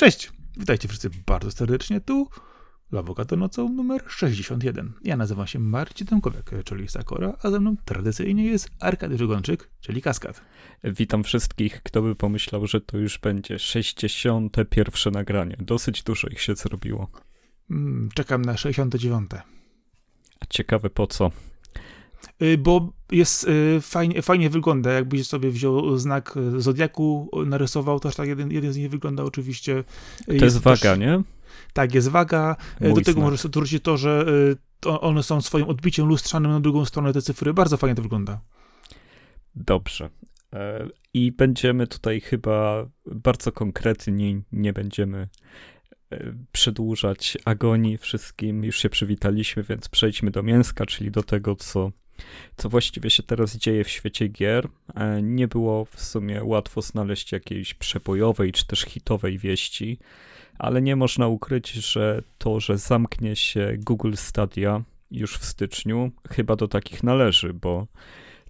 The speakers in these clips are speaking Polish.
Cześć, witajcie wszyscy bardzo serdecznie, tu Lawokado nocą numer 61. Ja nazywam się Marcin Tomkowiak, czyli Sakora, a ze mną tradycyjnie jest Arkadiusz Gonczyk, czyli Kaskad. Witam wszystkich, kto by pomyślał, że to już będzie 61. nagranie. Dosyć dużo ich się zrobiło. Mm, czekam na 69. A ciekawe po co? Y, bo jest y, fajnie, fajnie wygląda, jakbyś sobie wziął znak Zodiaku, narysował, też tak jeden, jeden z nich wygląda oczywiście. To jest, jest waga, też, nie? Tak, jest waga. Y, Mój Do tego może sobie wrócić to, że one są swoim odbiciem lustrzanym na drugą stronę te cyfry. Bardzo fajnie to wygląda. Dobrze. E, I będziemy tutaj chyba bardzo konkretni, nie będziemy e, przedłużać agonii wszystkim. Już się przywitaliśmy, więc przejdźmy do mięska, czyli do tego, co co właściwie się teraz dzieje w świecie gier. E, nie było w sumie łatwo znaleźć jakiejś przebojowej czy też hitowej wieści, ale nie można ukryć, że to, że zamknie się Google Stadia już w styczniu, chyba do takich należy, bo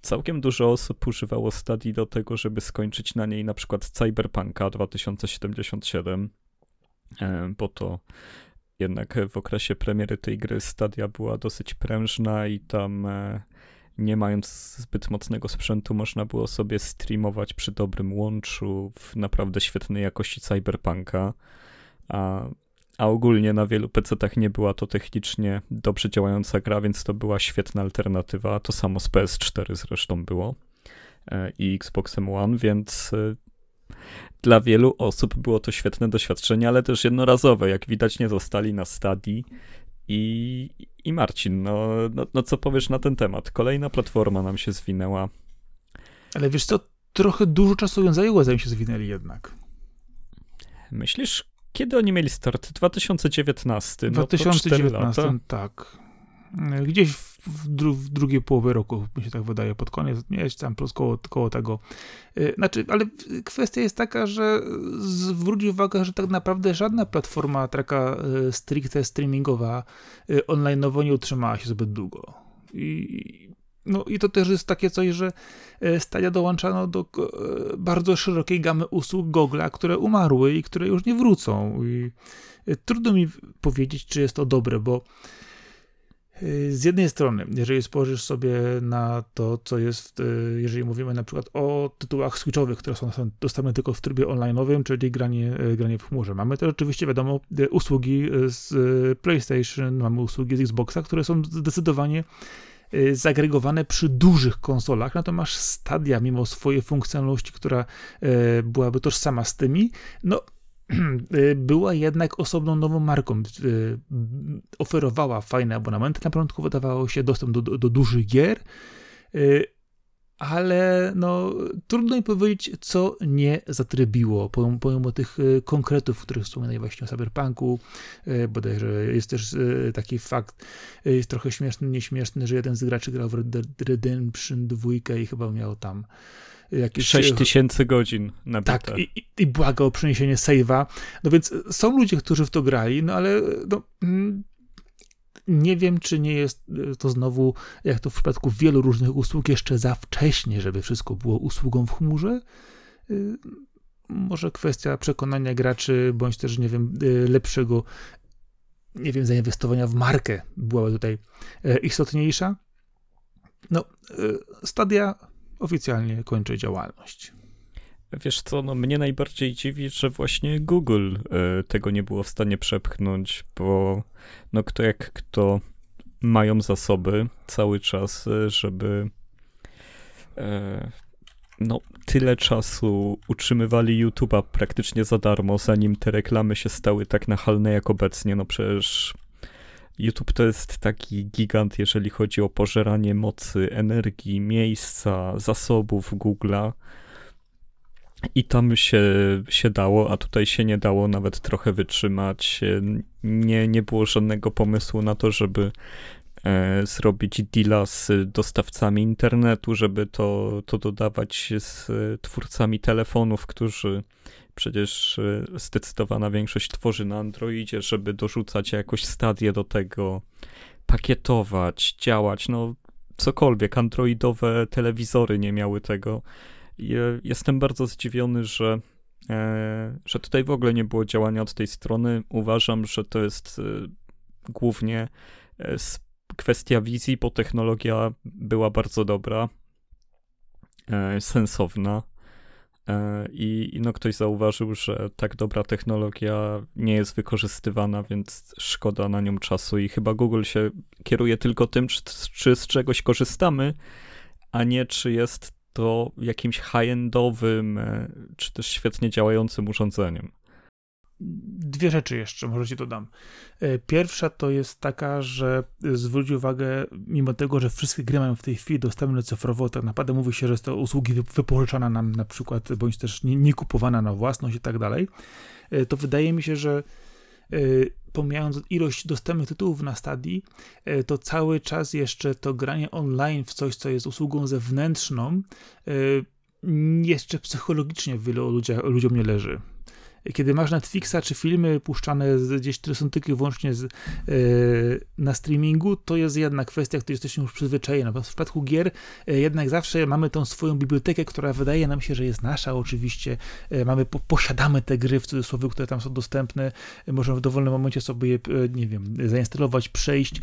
całkiem dużo osób używało Stadii do tego, żeby skończyć na niej na przykład Cyberpunka 2077, e, bo to jednak w okresie premiery tej gry Stadia była dosyć prężna i tam e, nie mając zbyt mocnego sprzętu, można było sobie streamować przy dobrym łączu w naprawdę świetnej jakości cyberpunka. A, a ogólnie na wielu PC-tach nie była to technicznie dobrze działająca gra, więc to była świetna alternatywa. To samo z PS4 zresztą było e, i Xboxem One, więc e, dla wielu osób było to świetne doświadczenie, ale też jednorazowe. Jak widać, nie zostali na stadii i, i Marcin, no, no, no co powiesz na ten temat? Kolejna platforma nam się zwinęła. Ale wiesz co, trochę dużo czasu ją zajęło, zanim się zwinęli jednak. Myślisz, kiedy oni mieli start? 2019. No 2019, tak. Gdzieś w, w, dru, w, drugiej połowie roku, mi się tak wydaje, pod koniec, nie tam plus koło, koło tego. Y, znaczy, ale kwestia jest taka, że zwróć uwagę, że tak naprawdę żadna platforma taka y, stricte streamingowa y, online'owo nie utrzymała się zbyt długo. I, no i to też jest takie coś, że Stadia dołączano do bardzo szerokiej gamy usług Google'a, które umarły i które już nie wrócą. I trudno mi powiedzieć, czy jest to dobre, bo z jednej strony, jeżeli spojrzysz sobie na to, co jest, y, jeżeli mówimy na przykład o tytułach switchowych, które są dostępne tylko w trybie online'owym, czyli granie, y, granie w chmurze. Mamy też oczywiście, wiadomo, usługi z PlayStation, mamy usługi z Xboxa, które są zdecydowanie zagregowane przy dużych konsolach, natomiast Stadia, mimo swojej funkcjonalności, która byłaby tożsama z tymi, no Y, była jednak osobną nową marką. Y, oferowała fajne abonamenty, na początku wydawało się dostęp do, do, do dużych gier, y, ale no, trudno mi powiedzieć, co nie zatrybiło, pomimo, tych konkretów, których wspominaj właśnie o Cyberpunku, bodajże jest też taki fakt, jest trochę śmieszny, nieśmieszny, że jeden z graczy grał w Red Redemption 2 i chyba miał tam jakieś... 6 tysięcy godzin na Tak, i, i, i błaga o przeniesienie save'a. No więc są ludzie, którzy w to grali, no ale no, mm, nie wiem, czy nie jest to znowu, jak to w przypadku wielu różnych usług, jeszcze za wcześnie, żeby wszystko było usługą w chmurze. Y, może kwestia przekonania graczy, bądź też, nie wiem, lepszego, nie wiem, zainwestowania w markę byłaby tutaj e, istotniejsza. No, stadia oficjalnie kończy działalność. Wiesz co, no mnie najbardziej dziwi, że właśnie Google y, tego nie było w stanie przepchnąć, bo no kto jak kto mają zasoby cały czas, y, żeby y, no tyle czasu utrzymywali YouTube'a praktycznie za darmo, zanim te reklamy się stały tak nachalne jak obecnie, no przecież YouTube to jest taki gigant, jeżeli chodzi o pożeranie mocy, energii, miejsca, zasobów Google'a. I tam się, się dało, a tutaj się nie dało nawet trochę wytrzymać. Nie, nie było żadnego pomysłu na to, żeby e, zrobić deala z dostawcami internetu, żeby to, to dodawać z twórcami telefonów, którzy Przecież e, zdecydowana większość tworzy na Androidzie, żeby dorzucać jakoś stadię do tego, pakietować, działać, no cokolwiek. Androidowe telewizory nie miały tego. Jestem bardzo zdziwiony, że że tutaj w ogóle nie było działania od tej strony. Uważam, że to jest głównie kwestia wizji, bo technologia była bardzo dobra, sensowna E, I no, ktoś zauważył, że tak dobra technologia nie jest wykorzystywana, więc szkoda na nią czasu. I chyba Google się kieruje tylko tym, czy, czy z czegoś korzystamy, a nie czy jest to jakimś high-endowym, e, czy też świetnie działającym urządzeniem dwie rzeczy jeszcze, może ci dodam. E, pierwsza to jest taka, że zwróć uwagę, mimo tego, że wszystkie gry mają w tej chwili dostępne cyfrowo, tak naprawdę mówi się, że jest to usługi wypożyczana nam na przykład, bądź też nie, nie kupowana na własność i tak dalej, e, to wydaje mi się, że e, pomijając ilość dostępnych tytułów na stadii, to cały czas jeszcze to granie online w coś, co jest usługą zewnętrzną, jeszcze psychologicznie wielu ludziach, ludziom nie leży kiedy masz Netflixa czy filmy puszczane gdzieś, które są tylko i wyłącznie z, yy, na streamingu, to jest jedna kwestia, której jesteśmy już przyzwyczajeni. Natomiast w przypadku gier yy, jednak zawsze mamy tą swoją bibliotekę, która wydaje nam się, że jest nasza oczywiście. Yy, mamy, po, posiadamy te gry w cudzysłowie, które tam są dostępne. możemy w dowolnym momencie sobie je, nie wiem, zainstalować, przejść,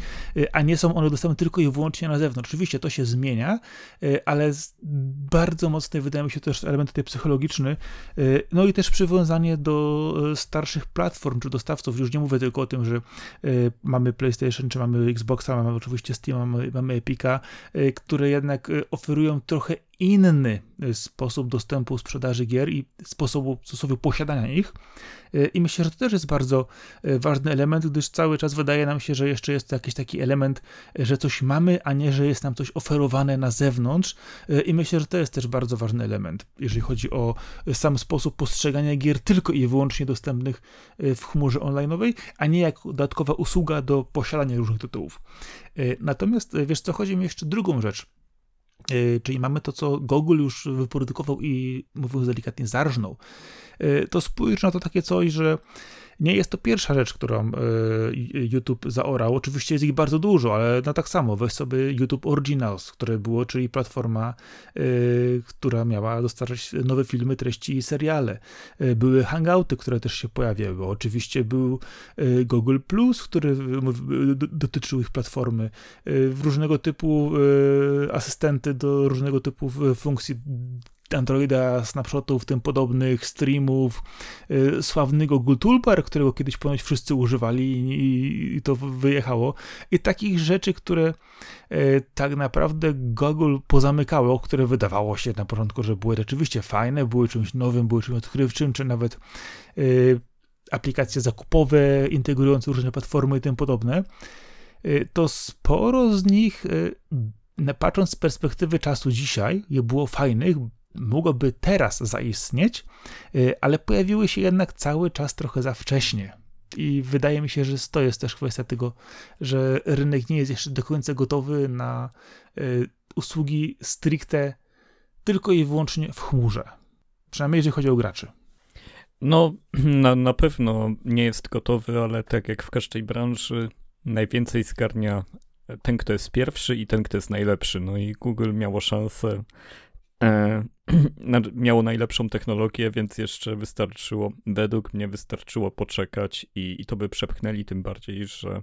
a nie są one dostępne tylko i wyłącznie na zewnątrz. Oczywiście to się zmienia, ale bardzo mocny wydaje mi się też element tutaj psychologiczny, no i też przywiązanie do e, starszych platform czy dostawców. Już nie mówię tylko o tym, że e, mamy PlayStation, czy mamy Xboxa, mamy oczywiście Steam, mamy, mamy Epica, e, które jednak oferują trochę inny sposób dostępu sprzedaży gier i sposobu, sposobu posiadania ich. I myślę, że to też jest bardzo ważny element, gdyż cały czas wydaje nam się, że jeszcze jest to jakiś taki element, że coś mamy, a nie, że jest nam coś oferowane na zewnątrz. I myślę, że to jest też bardzo ważny element, jeżeli chodzi o sam sposób postrzegania gier tylko i wyłącznie dostępnych w chmurze online'owej, a nie jak dodatkowa usługa do posiadania różnych tytułów. Natomiast wiesz co, chodzi mi jeszcze drugą rzecz czyli mamy to, co Google już wyprodukował i mówiąc delikatnie zarżnął, e, to spójrz na to takie coś, że nie jest to pierwsza rzecz, którą e, YouTube zaorał. Oczywiście jest ich bardzo dużo, ale no tak samo, weź sobie YouTube Originals, które było, czyli platforma, e, która miała dostarczać nowe filmy, treści i seriale. E, były hangouty, które też się pojawiały. Oczywiście był Google Plus, który dotyczył ich platformy. Różnego typu asystenty do różnego typu funkcji Androida, snapshotów, tym podobnych, streamów, yy, sławny Google Toolbar, którego kiedyś ponoć wszyscy używali i, to wyjechało. I takich rzeczy, które yy, tak naprawdę Google pozamykało, które wydawało się na początku, że były rzeczywiście fajne, były czymś nowym, były czymś odkrywczym, czy nawet yy, aplikacje zakupowe integrujące różne platformy i tym podobne, y, to sporo z nich y, patrząc z perspektywy czasu dzisiaj, je było fajnych, mogłoby teraz zaistnieć, y, ale pojawiły się jednak cały czas trochę za wcześnie. I wydaje mi się, że to jest też kwestia tego, że rynek nie jest jeszcze do końca gotowy na y, usługi stricte tylko i wyłącznie w chmurze. Przynajmniej jeżeli chodzi o graczy. No, na, na pewno nie jest gotowy, ale tak jak w każdej branży, najwięcej zgarnia ten, kto jest pierwszy i ten, kto jest najlepszy. No i Google miało szansę e, miało najlepszą technologię, więc jeszcze wystarczyło, według mnie wystarczyło poczekać i, i to by przepchnęli tym bardziej, że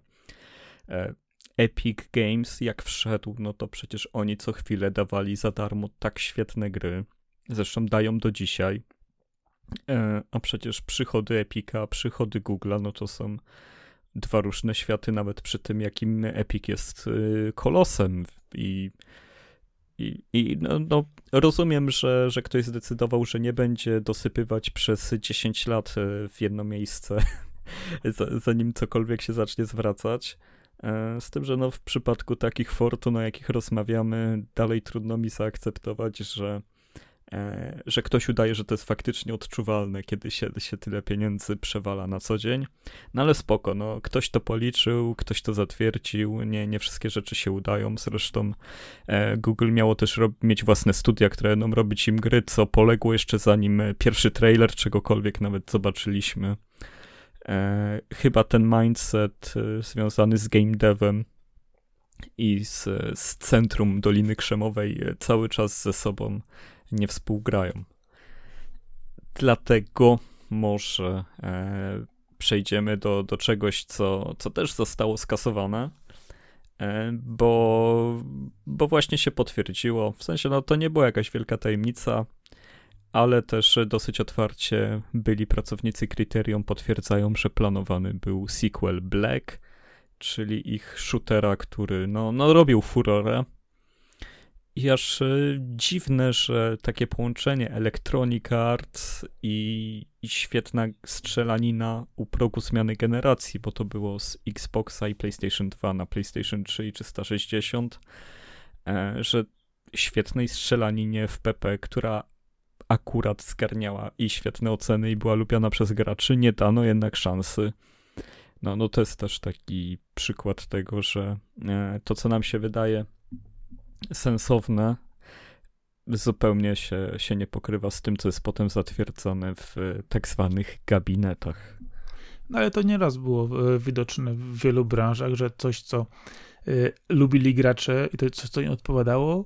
e, Epic Games jak wszedł, no to przecież oni co chwilę dawali za darmo tak świetne gry, zresztą dają do dzisiaj, e, a przecież przychody Epica, przychody Google'a, no to są dwa różne światy, nawet przy tym, jakim Epic jest y, kolosem. I i, i no, no, rozumiem, że, że ktoś zdecydował, że nie będzie dosypywać przez 10 lat e, w jedno miejsce, zanim cokolwiek się zacznie zwracać. E, z tym, że no, w przypadku takich fortun, o jakich rozmawiamy, dalej trudno mi zaakceptować, że że ktoś udaje, że to jest faktycznie odczuwalne, kiedy się, się tyle pieniędzy przewala na co dzień. No ale spoko, no, ktoś to policzył, ktoś to zatwierdził, nie, nie wszystkie rzeczy się udają. Zresztą e, Google miało też mieć własne studia, które będą robić im gry, co poległo jeszcze zanim pierwszy trailer czegokolwiek nawet zobaczyliśmy. E, chyba ten mindset e, związany z game devem i z, z centrum Doliny Krzemowej e, cały czas ze sobą nie współgrają. dlatego może e, przejdziemy do, do czegoś, co, co też zostało skasowane, e, bo, bo właśnie się potwierdziło. W sensie, no to nie była jakaś wielka tajemnica, ale też dosyć otwarcie byli pracownicy Criterion potwierdzają, że planowany był sequel Black, czyli ich shootera, który no, no robił furorę. I aż e, dziwne, że takie połączenie Electronic Arts i, i, świetna strzelanina u progu zmiany generacji, bo to było z Xboxa i PlayStation 2 na PlayStation 3 i 360, e, że świetnej strzelaninie w PP, która akurat zgarniała i świetne oceny i była lubiana przez graczy, nie dano jednak szansy. No, no to jest też taki przykład tego, że e, to, co nam się wydaje sensowne, zupełnie się, się nie pokrywa z tym, co jest potem zatwierdzone w tak zwanych gabinetach. No ale to nieraz było e, widoczne w wielu branżach, że coś, co lubili gracze i to coś, co im odpowiadało,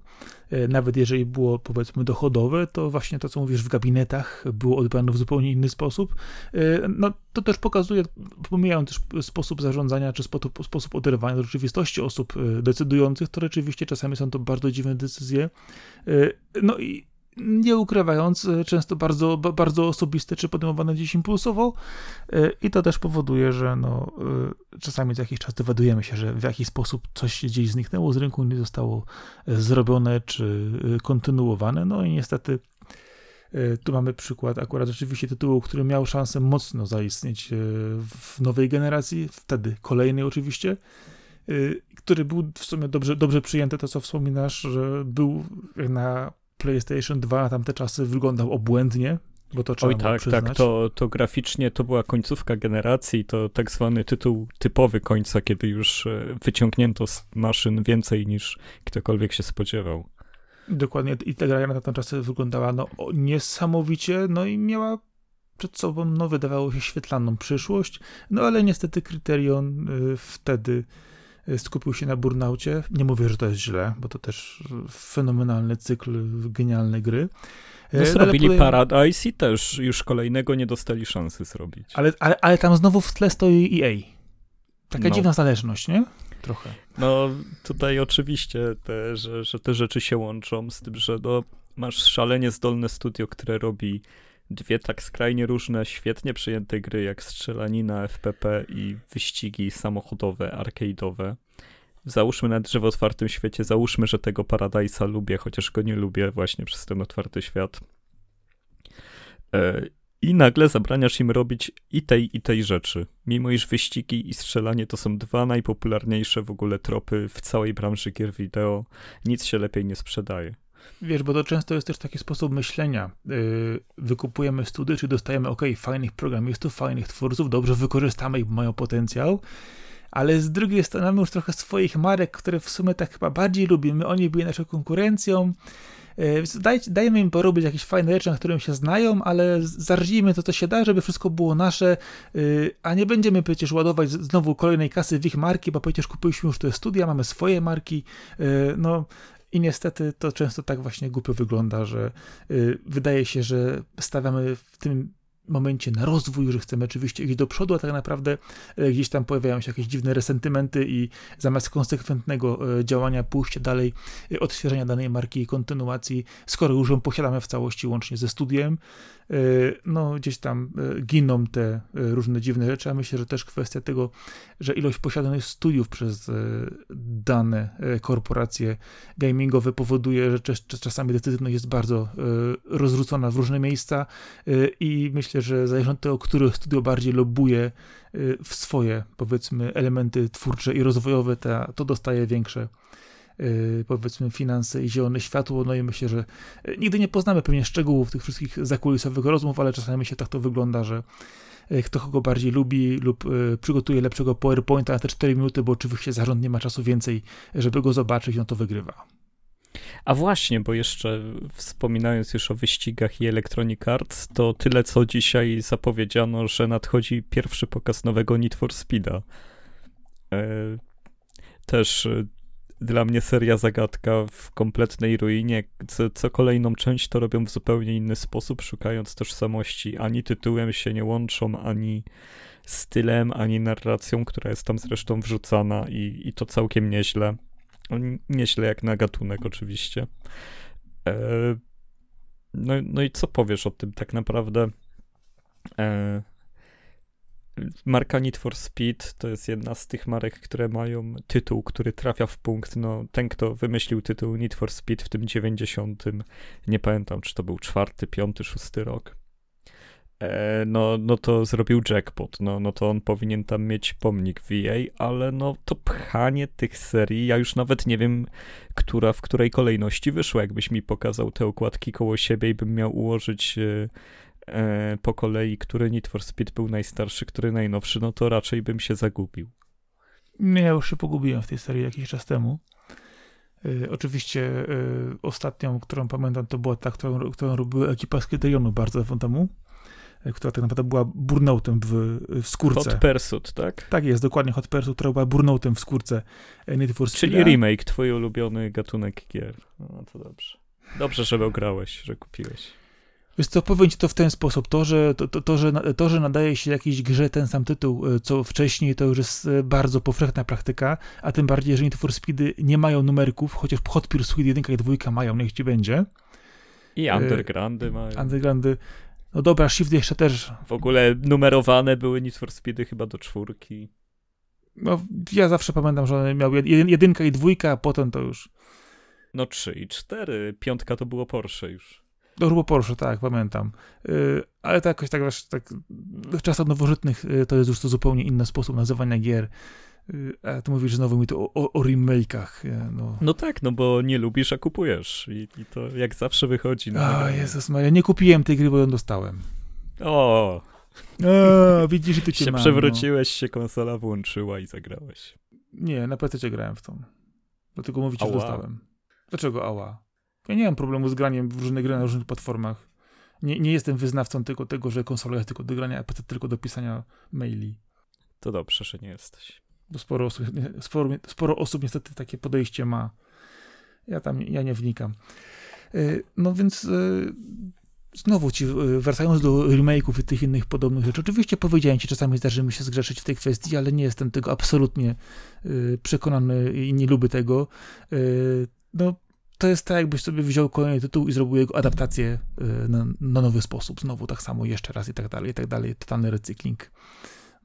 y, nawet jeżeli było powiedzmy dochodowe, to właśnie to, co mówisz w gabinetach, było odbierane w zupełnie inny sposób. Y, no to też pokazuje, pomijając też sposób zarządzania, czy sposób, sposób oderwania od rzeczywistości osób decydujących, to rzeczywiście czasami są to bardzo dziwne decyzje. No i nie ukrywając, e, często bardzo, bardzo osobiste czy podejmowane gdzieś impulsowo e, i to też powoduje, że no, e, czasami co jakiś czas dowiadujemy się, że w jakiś sposób coś gdzieś zniknęło z rynku, nie zostało zrobione czy kontynuowane, no i niestety tu mamy przykład akurat rzeczywiście tytułu, który miał szansę mocno zaistnieć w nowej generacji, wtedy kolejnej oczywiście, który był w sumie dobrze, dobrze przyjęty, to co wspominasz, że był na PlayStation 2 na tamte czasy wyglądał obłędnie, bo to trzeba Oj tak, przyznać. tak, to, to graficznie to była końcówka generacji, to tak zwany tytuł typowy końca, kiedy już e, wyciągnięto z maszyn więcej niż ktokolwiek się spodziewał. Dokładnie i ta gra na tamte czasy wyglądała no, niesamowicie, no i miała przed sobą, no wydawało się świetlaną przyszłość, no ale niestety Kryterion y, wtedy skupił się na burnaucie. Nie mówię, że to jest źle, bo to też fenomenalny cykl genialnej gry. No, zrobili podej... Paradise i też już kolejnego nie dostali szansy zrobić. Ale, ale, ale tam znowu w tle stoi EA. Taka no. dziwna zależność, nie? Trochę. No, tutaj oczywiście te, że, że te rzeczy się łączą z tym, że no, masz szalenie zdolne studio, które robi dwie tak skrajnie różne, świetnie przyjęte gry jak strzelanina, FPP i wyścigi samochodowe, arcade'owe. Załóżmy na drzewo otwartym świecie, załóżmy, że tego Paradise'a lubię, chociaż go nie lubię właśnie przez ten otwarty świat. E, I nagle zabraniasz im robić i tej, i tej rzeczy. Mimo iż wyścigi i strzelanie to są dwa najpopularniejsze w ogóle tropy w całej branży gier wideo, nic się lepiej nie sprzedaje. Wiesz, bo to często jest też taki sposób myślenia. Yy, wykupujemy studia, czy dostajemy, ok, fajnych programistów, fajnych twórców, dobrze wykorzystamy ich, mają potencjał, ale z drugiej strony mamy już trochę swoich marek, które w sumie tak chyba bardziej lubimy. Oni byli naszą konkurencją. Yy, daj, dajmy im porobić jakieś fajne rzeczy, na którym się znają, ale zarżijmy to, co się da, żeby wszystko było nasze, yy, a nie będziemy przecież ładować znowu kolejnej kasy w ich marki, bo przecież kupiliśmy już te studia, mamy swoje marki. No, i niestety to często tak właśnie głupio wygląda, że y, wydaje się, że stawiamy w tym momencie na rozwój, że chcemy oczywiście iść do przodu, a tak naprawdę e, gdzieś tam pojawiają się jakieś dziwne resentymenty i zamiast konsekwentnego e, działania, pójścia dalej, e, odświeżenia danej marki i kontynuacji, skoro już ją posiadamy w całości łącznie ze studiem, no gdzieś tam giną te różne dziwne rzeczy, a myślę, że też kwestia tego, że ilość posiadanych studiów przez dane korporacje gamingowe powoduje, że czasami decyzyjność jest bardzo rozrzucona w różne miejsca i myślę, że zależnie od tego, które studio bardziej lobuje w swoje, powiedzmy, elementy twórcze i rozwojowe, to, dostaje większe powiedzmy finanse i zielone światło, no i myślę, że y, nigdy nie poznamy pewnie szczegółów tych wszystkich zakulisowych rozmów, ale czasami się tak to wygląda, że kto kogo bardziej lubi lub przygotuje lepszego PowerPointa na te 4 minuty, bo oczywiście zarząd nie ma czasu więcej, żeby go zobaczyć, no to wygrywa. A właśnie, bo jeszcze wspominając już o wyścigach i Electronic Arts, to tyle co dzisiaj zapowiedziano, że nadchodzi pierwszy pokaz nowego Need for Speeda. E, też dla mnie seria zagadka w kompletnej ruinie. Co, co, kolejną część to robią w zupełnie inny sposób, szukając tożsamości. Ani tytułem się nie łączą, ani stylem, ani narracją, która jest tam zresztą wrzucana i, i to całkiem nieźle. Nieźle jak na gatunek oczywiście. E, no, no i co powiesz o tym tak naprawdę? E, marka Need for Speed to jest jedna z tych marek, które mają tytuł, który trafia w punkt. No, ten, kto wymyślił tytuł Need for Speed w tym 90, nie pamiętam, czy to był czwarty, piąty, szósty rok. E, no, no to zrobił jackpot, no, no to on powinien tam mieć pomnik VA, ale no to pchanie tych serii, ja już nawet nie wiem, która w której kolejności wyszła, jakbyś mi pokazał te okładki koło siebie i bym miał ułożyć e, e, po kolei, który Need for Speed był najstarszy, który najnowszy, no to raczej bym się zagubił. Ja już się pogubiłem w tej serii jakiś czas temu. Y, oczywiście y, ostatnią, którą pamiętam, to była ta, którą, którą robiła ekipa z Kryterionu bardzo dawno temu, y, która tak naprawdę była burnoutem w, w skórce. Hot Pursuit, tak? Tak jest, dokładnie Hot Pursuit, która była burnoutem w skórce Need for Speed. Czyli remake, twój ulubiony gatunek gier. No to dobrze. Dobrze, że ograłeś, że kupiłeś. Wiesz co, powiem ci to w ten sposób, to że, to, to, to, że, to, że nadaje się jakiejś grze ten sam tytuł, e, co wcześniej, to już jest e, bardzo powszechna praktyka, a tym bardziej, że Need for Speedy nie mają numerków, chociaż Hot Pursuit 1 i 2 mają, niech ci będzie. I Undergroundy mają. Undergroundy. No dobra, Shift jeszcze też. W ogóle numerowane były Need for Speedy chyba do czwórki. No, ja zawsze pamiętam, że one miały jedynka i dwójka, a potem to już... No trzy i cztery. Piątka to było Porsche już. Turbo Porsche, tak, pamiętam. Yy, ale to jakoś tak, wiesz, tak w czasach nowożytnych yy, to jest już to zupełnie inny sposób nazywania gier. Yy, a ty mówisz znowu mi to o, o, o remake'ach. No. no tak, no bo nie lubisz, a kupujesz. I, i to jak zawsze wychodzi. Na o, Jezus Maria, nie kupiłem tej gry, bo ją dostałem. O! o widzisz, i ty cię się mam, przewróciłeś, no. się konsola włączyła i zagrałeś. Nie, na PC grałem w tą. Dlatego mówicie, że dostałem. Dlaczego ała? Ja nie mam problemu z graniem w różne gry na różnych platformach. Nie, nie jestem wyznawcą tylko tego, że konsola jest tylko do grania, a PC tylko do pisania maili. To dobrze, że nie jesteś. Bo sporo osób, sporo, sporo osób niestety takie podejście ma. Ja tam ja nie wnikam. Y, no więc y, znowu ci, y, wracając do remake'ów i tych innych podobnych rzeczy, oczywiście powiedziałem ci, czasami zdarzy mi się zgrzeszyć w tej kwestii, ale nie jestem tego absolutnie przekonany i nie lubię tego. No, to jest tak, jakbyś sobie wziął kolejny tytuł i zrobił jego adaptację y, na, na, nowy sposób. Znowu tak samo, jeszcze raz i tak dalej, i tak dalej. Totalny recykling.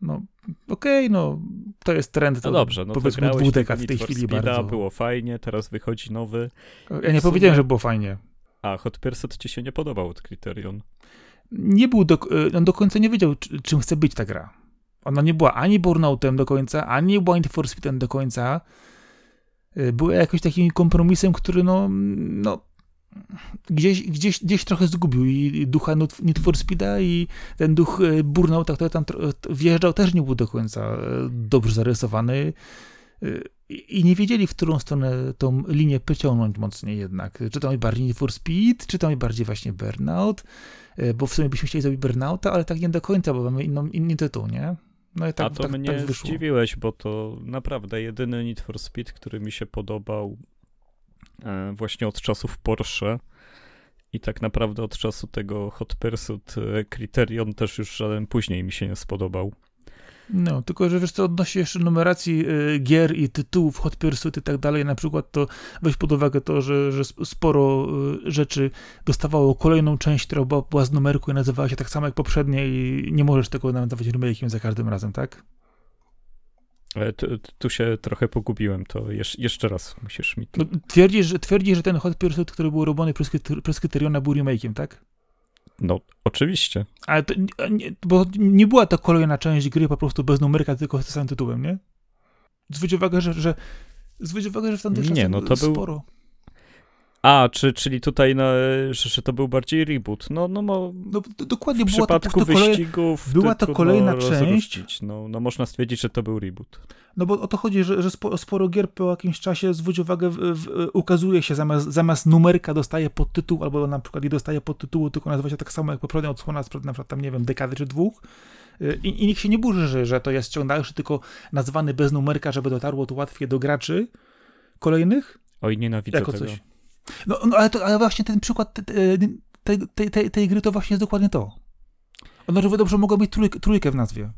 No, okej, okay, no, to jest trend. To no dobrze, no powiedzmy dwóch dekad w tej chwili Speeda, bardzo. było fajnie, teraz wychodzi nowy. Ja nie powiedziałem, że było fajnie. A, Hot Pursuit ci się nie podobał od Criterion? Nie był, do, y, on do końca nie wiedział, czym chce być ta gra. Ona nie była ani Burnoutem do końca, ani Wind for Speedem do końca. Y, były jakoś takim kompromisem, który no, no gdzieś, gdzieś, gdzieś trochę zgubił i ducha Need for Speeda i ten duch y, Burnouta, który tam wjeżdżał, też nie był do końca y, dobrze zarysowany i nie wiedzieli, w którą stronę tą linię pociągnąć mocniej jednak. Czy jest bardziej Need for Speed, czy jest bardziej właśnie Burnout, bo w sumie byśmy chcieli zrobić Burnouta, ale tak nie do końca, bo mamy inną, inny tytuł, nie? No i tak, A to tak, mnie tak zdziwiłeś, bo to naprawdę jedyny Need for Speed, który mi się podobał e, właśnie od czasów Porsche i tak naprawdę od czasu tego Hot Pursuit e, Criterion też już żaden później mi się nie spodobał. No, tylko że wiesz co, odnosi jeszcze numeracji y, gier i tytułów, Hot Pursuit i tak dalej, na przykład to weź pod uwagę to, że, że sporo y, rzeczy dostawało kolejną część, która była, była z numerku i nazywała się tak samo jak poprzednie i nie możesz tego nazywać remake'iem za każdym razem, tak? E, tu, tu, się trochę pogubiłem, to jesz, jeszcze raz musisz mi... No, twierdzisz, że, twierdzisz, że ten Hot Pursuit, który był robiony przez, przez Criteriona był remake'iem, tak? No, oczywiście. Ale to, nie, bo nie była to kolejna część gry po prostu bez numerka, tylko z samym tytułem, nie? Zwróć uwagę, że, że zwróć uwagę, że w tamtych nie, no to sporo. Był... A, czy, czyli tutaj, no, że, że to był bardziej reboot. No, no, mo, no dokładnie. W była przypadku to wyścigów była to kolejna część. No, no, można stwierdzić, że to był reboot. No bo o to chodzi, że, że sporo, sporo gier po jakimś czasie, zwróć uwagę, w, w, ukazuje się, zamiast, zamiast numerka dostaje podtytuł, albo na przykład nie dostaje podtytułu, tylko nazywa się tak samo jak poprzednia odsłona sprzed na przykład tam, nie wiem, dekady czy dwóch. Y, I, I nikt się nie burzy, że, że to jest ciąg dalszy, tylko nazwany bez numerka, żeby dotarło to łatwiej do graczy kolejnych? Oj, nienawidzę jako tego. Coś. No, no ale, to, ale właśnie ten przykład tej, tej, tej, tej gry to właśnie jest dokładnie to. Ono równie dobrze mogło mieć trójkę, trójkę w nazwie.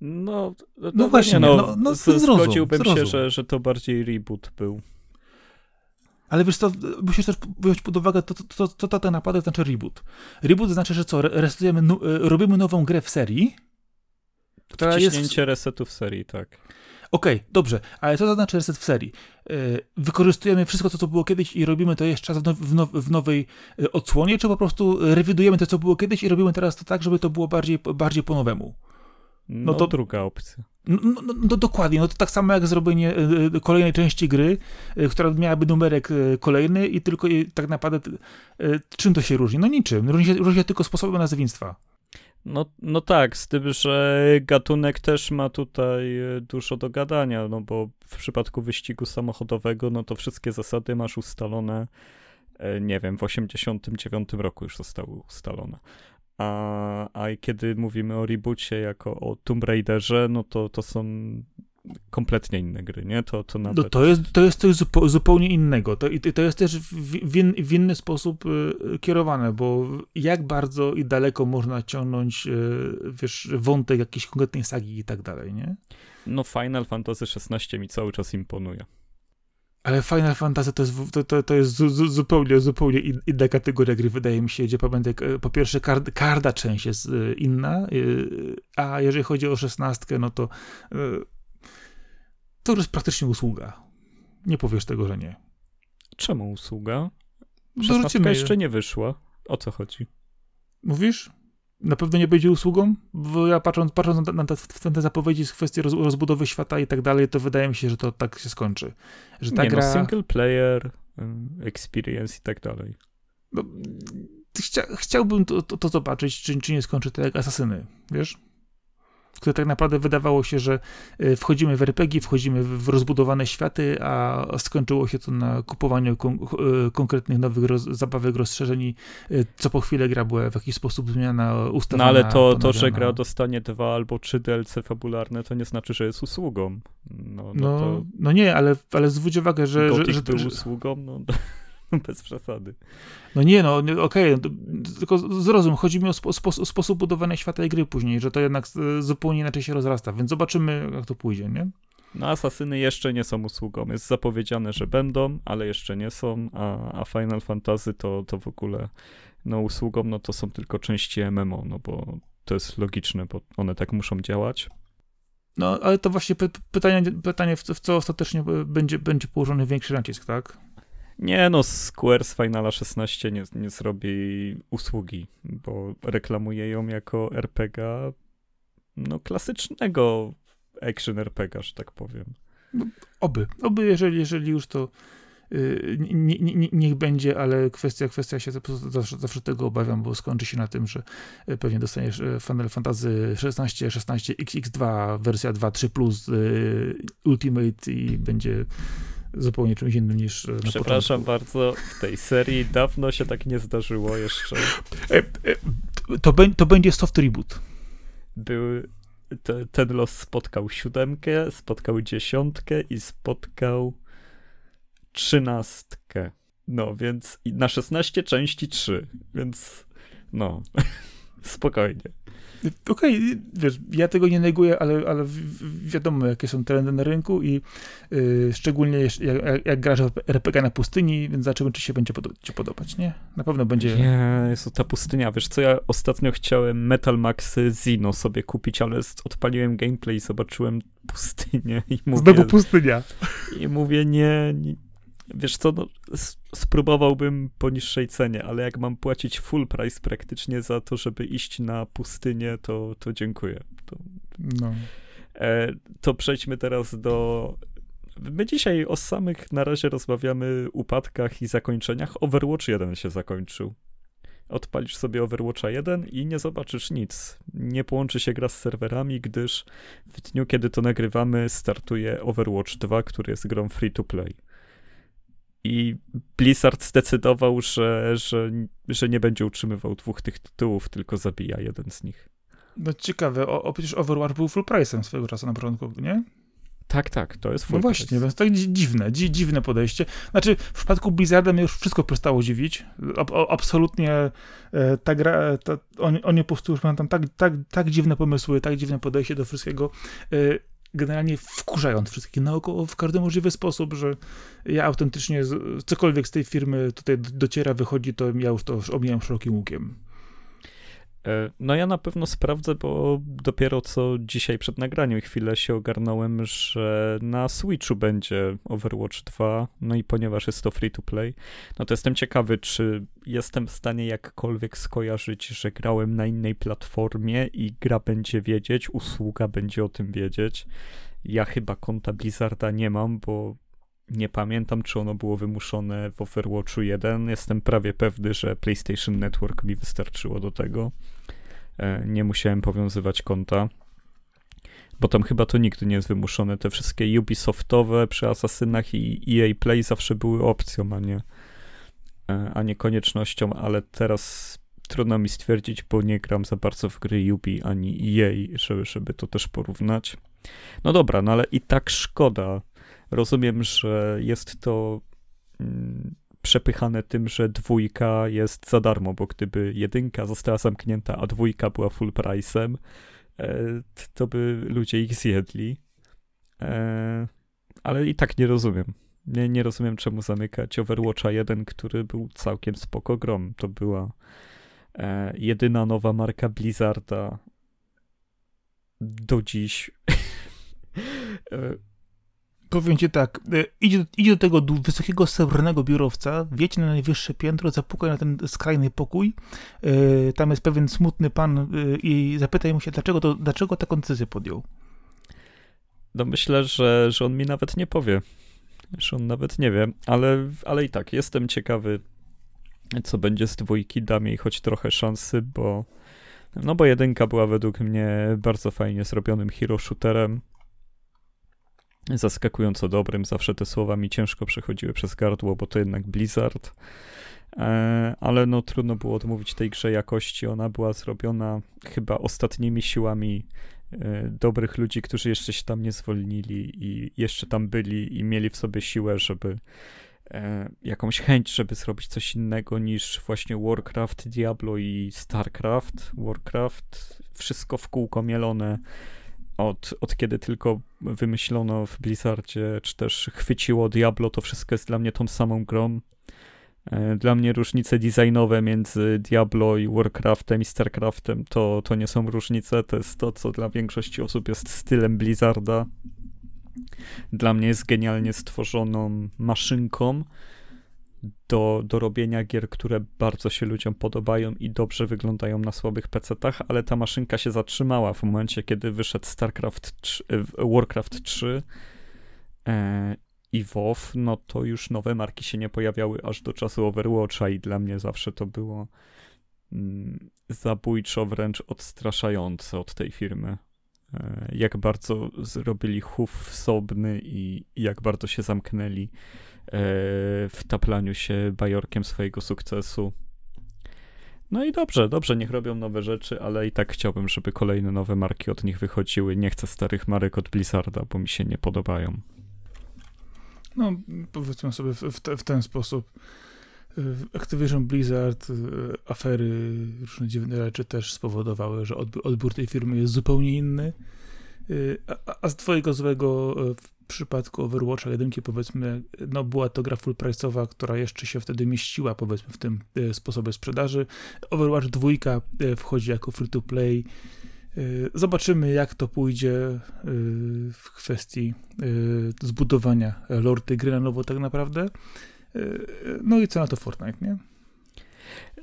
No, no, no właśnie, no, no, no zrozum, zgodziłbym zrozum. się, że, że to bardziej reboot był. Ale wiesz co, musisz też wziąć pod uwagę, to, to, to, to tak naprawdę znaczy reboot. Reboot znaczy, że co, resetujemy, no, robimy nową grę w serii, która jest... resetu w serii, tak. Okej, okay, dobrze, ale co to znaczy reset w serii? Yy, wykorzystujemy wszystko to, co było kiedyś i robimy to jeszcze raz w, now, w, now, w nowej yy, odsłonie, czy po prostu rewidujemy to, co było kiedyś i robimy teraz to tak, żeby to było bardziej, bardziej po nowemu? No, no to druga opcja. No, no, no, no, dokładnie, no to tak samo jak zrobienie y, kolejnej części gry, która miałaby numerek kolejny i tylko i tak naprawdę czym to się różni? No niczym, różni się, różni się tylko sposobem nazewnictwa. No, no tak, z tym, że gatunek też ma tutaj dużo do gadania, no bo w przypadku wyścigu samochodowego, no to wszystkie zasady masz ustalone, nie wiem, w 89 roku już zostały ustalone. A, a kiedy mówimy o reboocie jako o Tomb Raiderze, no to, to są kompletnie inne gry, nie? To, to, nawet... no to, jest, to jest coś zupełnie innego. To, to jest też w, in, w inny sposób y, kierowane, bo jak bardzo i daleko można ciągnąć, y, wiesz, wątek jakiejś konkretnej sagi i tak dalej, nie? No Final Fantasy XVI mi cały czas imponuje. Ale Final Fantasy to jest, to, to, to jest zu, zu, zupełnie, zupełnie inna kategoria gry, wydaje mi się, gdzie pamiętaj, po pierwsze kard, karda część jest y, inna, y, a jeżeli chodzi o szesnastkę, no to y, to już jest praktycznie usługa. Nie powiesz tego, że nie. Czemu usługa? Szesnastka jeszcze nie wyszła. O co chodzi? Mówisz? na pewno nie będzie usługą, bo ja patrząc, patrząc na, te, na te zapowiedzi z kwestii roz, rozbudowy świata i tak dalej, to wydaje mi się, że to tak się skończy. Że ta nie, gra... no, single player, experience i tak dalej. No, chcia, chciałbym to, to, to, zobaczyć, czy, czy nie skończy to jak Asasyny, wiesz? Które tak naprawdę wydawało się, że y, wchodzimy w RPG, wchodzimy w rozbudowane światy, a skończyło się to na kupowaniu kon y, konkretnych nowych roz zabawek, rozszerzeń y, co po chwilę gra była w jakiś sposób zmiana ustawiona. No ale to, to że gra dostanie dwa albo trzy DLC fabularne, to nie znaczy, że jest usługą. No, no, no, to... no nie, ale, ale zwróć uwagę, że... Gothic że, że, był że... usługą, no bez przesady. No nie, no okej, okay, no tylko zrozum, chodzi mi o, spo, spo, sposób budowania świata i gry później, że to jednak e, zupełnie inaczej się rozrasta, więc zobaczymy, jak to pójdzie, nie? No, Asasyny jeszcze nie są usługą. Jest zapowiedziane, że będą, ale jeszcze nie są, a, a Final Fantasy to, to w ogóle, no usługą, no to są tylko części MMO, no bo to jest logiczne, bo one tak muszą działać. No, ale to właśnie py pytanie, pytanie w, w co ostatecznie będzie, będzie położony większy nacisk, tak? Nie no, Square z Finala 16 nie, nie zrobi usługi, bo reklamuje ją jako RPG no klasycznego action RPG, że tak powiem. No, oby, oby, jeżeli, jeżeli już to nie, niech będzie, ale kwestia, kwestia się zawsze, zawsze tego obawiam, bo skończy się na tym, że y, pewnie dostaniesz y, Final Fantasy 16, 16 XX2, wersja 2.3+, plus, yy, Ultimate i będzie zupełnie czymś innym niż na Przepraszam początku. bardzo, w tej serii dawno się tak nie zdarzyło jeszcze. E, e, to, be, to będzie soft reboot. Był, te, ten los spotkał siódemkę, spotkał dziesiątkę i spotkał trzynastkę. No, więc na 16 części 3, więc no, spokojnie. Okej, okay, wiesz, ja tego nie neguję, ale, ale wiadomo, jakie są trendy na rynku i yy, szczególnie jak, jak, jak grasz RPG na pustyni, więc zobaczymy, czy się będzie pod, ci podobać, nie? Na pewno będzie... Nie, jest to ta pustynia, wiesz co, ja ostatnio chciałem Metal Max Zino sobie kupić, ale odpaliłem gameplay i zobaczyłem pustynię i mówię... Znowu pustynia. I mówię, nie, nie Wiesz co, no, spróbowałbym po niższej cenie, ale jak mam płacić full price praktycznie za to, żeby iść na pustynię, to, to dziękuję. To, no. e, to przejdźmy teraz do. My dzisiaj o samych na razie rozmawiamy upadkach i zakończeniach. Overwatch 1 się zakończył. Odpalisz sobie Overwatcha 1 i nie zobaczysz nic. Nie połączy się gra z serwerami, gdyż w dniu, kiedy to nagrywamy, startuje Overwatch 2, który jest grą free to play. I Blizzard zdecydował, że, że, że nie będzie utrzymywał dwóch tych tytułów, tylko zabija jeden z nich. No ciekawe, o, o przecież Overwatch był full price'em swojego czasu na początku, nie? Tak, tak, to jest full No właśnie, więc tak dziwne, dzi dziwne podejście. Znaczy, w przypadku Blizzarda mnie już wszystko przestało dziwić. A, absolutnie e, ta gra, ta, oni, oni po prostu już mają tam tak, tak, tak dziwne pomysły, tak dziwne podejście do wszystkiego. Generalnie wkurzając wszystkich naokoło w każdy możliwy sposób, że ja autentycznie cokolwiek z tej firmy tutaj dociera, wychodzi, to ja już to omijam szerokim łukiem. E, no ja na pewno sprawdzę, bo dopiero co dzisiaj przed nagraniem chwilę się ogarnąłem, że na Switchu będzie Overwatch 2, no i ponieważ jest to free to play, no to jestem ciekawy, czy jestem w stanie jakkolwiek skojarzyć, że grałem na innej platformie i gra będzie wiedzieć, usługa będzie o tym wiedzieć. Ja chyba konta Blizzarda nie mam, bo nie pamiętam, czy ono było wymuszone w Overwatchu 1. Jestem prawie pewny, że PlayStation Network mi wystarczyło do tego. E, nie musiałem powiązywać konta. Bo tam chyba to nigdy nie jest wymuszone. Te wszystkie Ubisoftowe przy Asasynach i EA Play zawsze były opcją, a nie, e, a nie koniecznością, ale teraz trudno mi stwierdzić, bo nie gram za bardzo w gry Ubi ani EA, żeby, żeby to też porównać. No dobra, no ale i tak szkoda Rozumiem, że jest to mm, przepychane tym, że dwójka jest za darmo, bo gdyby jedynka została zamknięta, a dwójka była full price'em, e, to by ludzie ich zjedli. E, ale i tak nie rozumiem. Nie, nie rozumiem, czemu zamykać Overwatcha 1, który był całkiem spoko grom. To była e, jedyna nowa marka Blizzarda do dziś. Powiem ci tak, e, idź, idź do tego wysokiego srebrnego biurowca, wiecie na najwyższe piętro, zapukaj na ten skrajny pokój, e, tam jest pewien smutny pan e, i zapytaj mu się, dlaczego, to, dlaczego taką decyzję podjął. No myślę, że, że on mi nawet nie powie, że on nawet nie wie, ale, ale i tak, jestem ciekawy, co będzie z dwójki, dam jej choć trochę szansy, bo no bo jedynka była według mnie bardzo fajnie zrobionym hero shooterem, zaskakująco dobrym. Zawsze te słowa mi ciężko przechodziły przez gardło, bo to jednak Blizzard. E, ale no trudno było odmówić tej grze jakości. Ona była zrobiona chyba ostatnimi siłami e, dobrych ludzi, którzy jeszcze się tam nie zwolnili i jeszcze tam byli i mieli w sobie siłę, żeby e, jakąś chęć, żeby zrobić coś innego niż właśnie Warcraft, Diablo i Starcraft. Warcraft, wszystko w kółko mielone od, od kiedy tylko wymyślono w Blizzardzie, czy też chwyciło Diablo, to wszystko jest dla mnie tą samą grą. E, dla mnie różnice designowe między Diablo i Warcraftem i Starcraftem to, to nie są różnice, to jest to, co dla większości osób jest stylem Blizzarda. Dla mnie jest genialnie stworzoną maszynką, do, do robienia gier, które bardzo się ludziom podobają i dobrze wyglądają na słabych PC-tach, ale ta maszynka się zatrzymała w momencie, kiedy wyszedł StarCraft 3, e, Warcraft 3 e, i WoW, no to już nowe marki się nie pojawiały aż do czasu Overwatcha i dla mnie zawsze to było mm, zabójczo, wręcz odstraszające od tej firmy. E, jak bardzo zrobili chów wsobny i, jak bardzo się zamknęli w taplaniu się bajorkiem swojego sukcesu. No i dobrze, dobrze, niech robią nowe rzeczy, ale i tak chciałbym, żeby kolejne nowe marki od nich wychodziły. Nie chcę starych marek od Blizzarda, bo mi się nie podobają. No, powiedzmy sobie w, w, te, w ten sposób. Activision Blizzard, e, afery, różne dziwne rzeczy też spowodowały, że odbiór, odbiór tej firmy jest zupełnie inny. E, a, a z twojego złego w przypadku Overwatcha 1 powiedzmy, no była to gra full price'owa, która jeszcze się wtedy mieściła powiedzmy w tym e, sposobie sprzedaży. Overwatch 2 e, wchodzi jako free to play. E, zobaczymy, jak to pójdzie w kwestii zbudowania lorty gry na nowo tak naprawdę. No i co na to Fortnite, nie?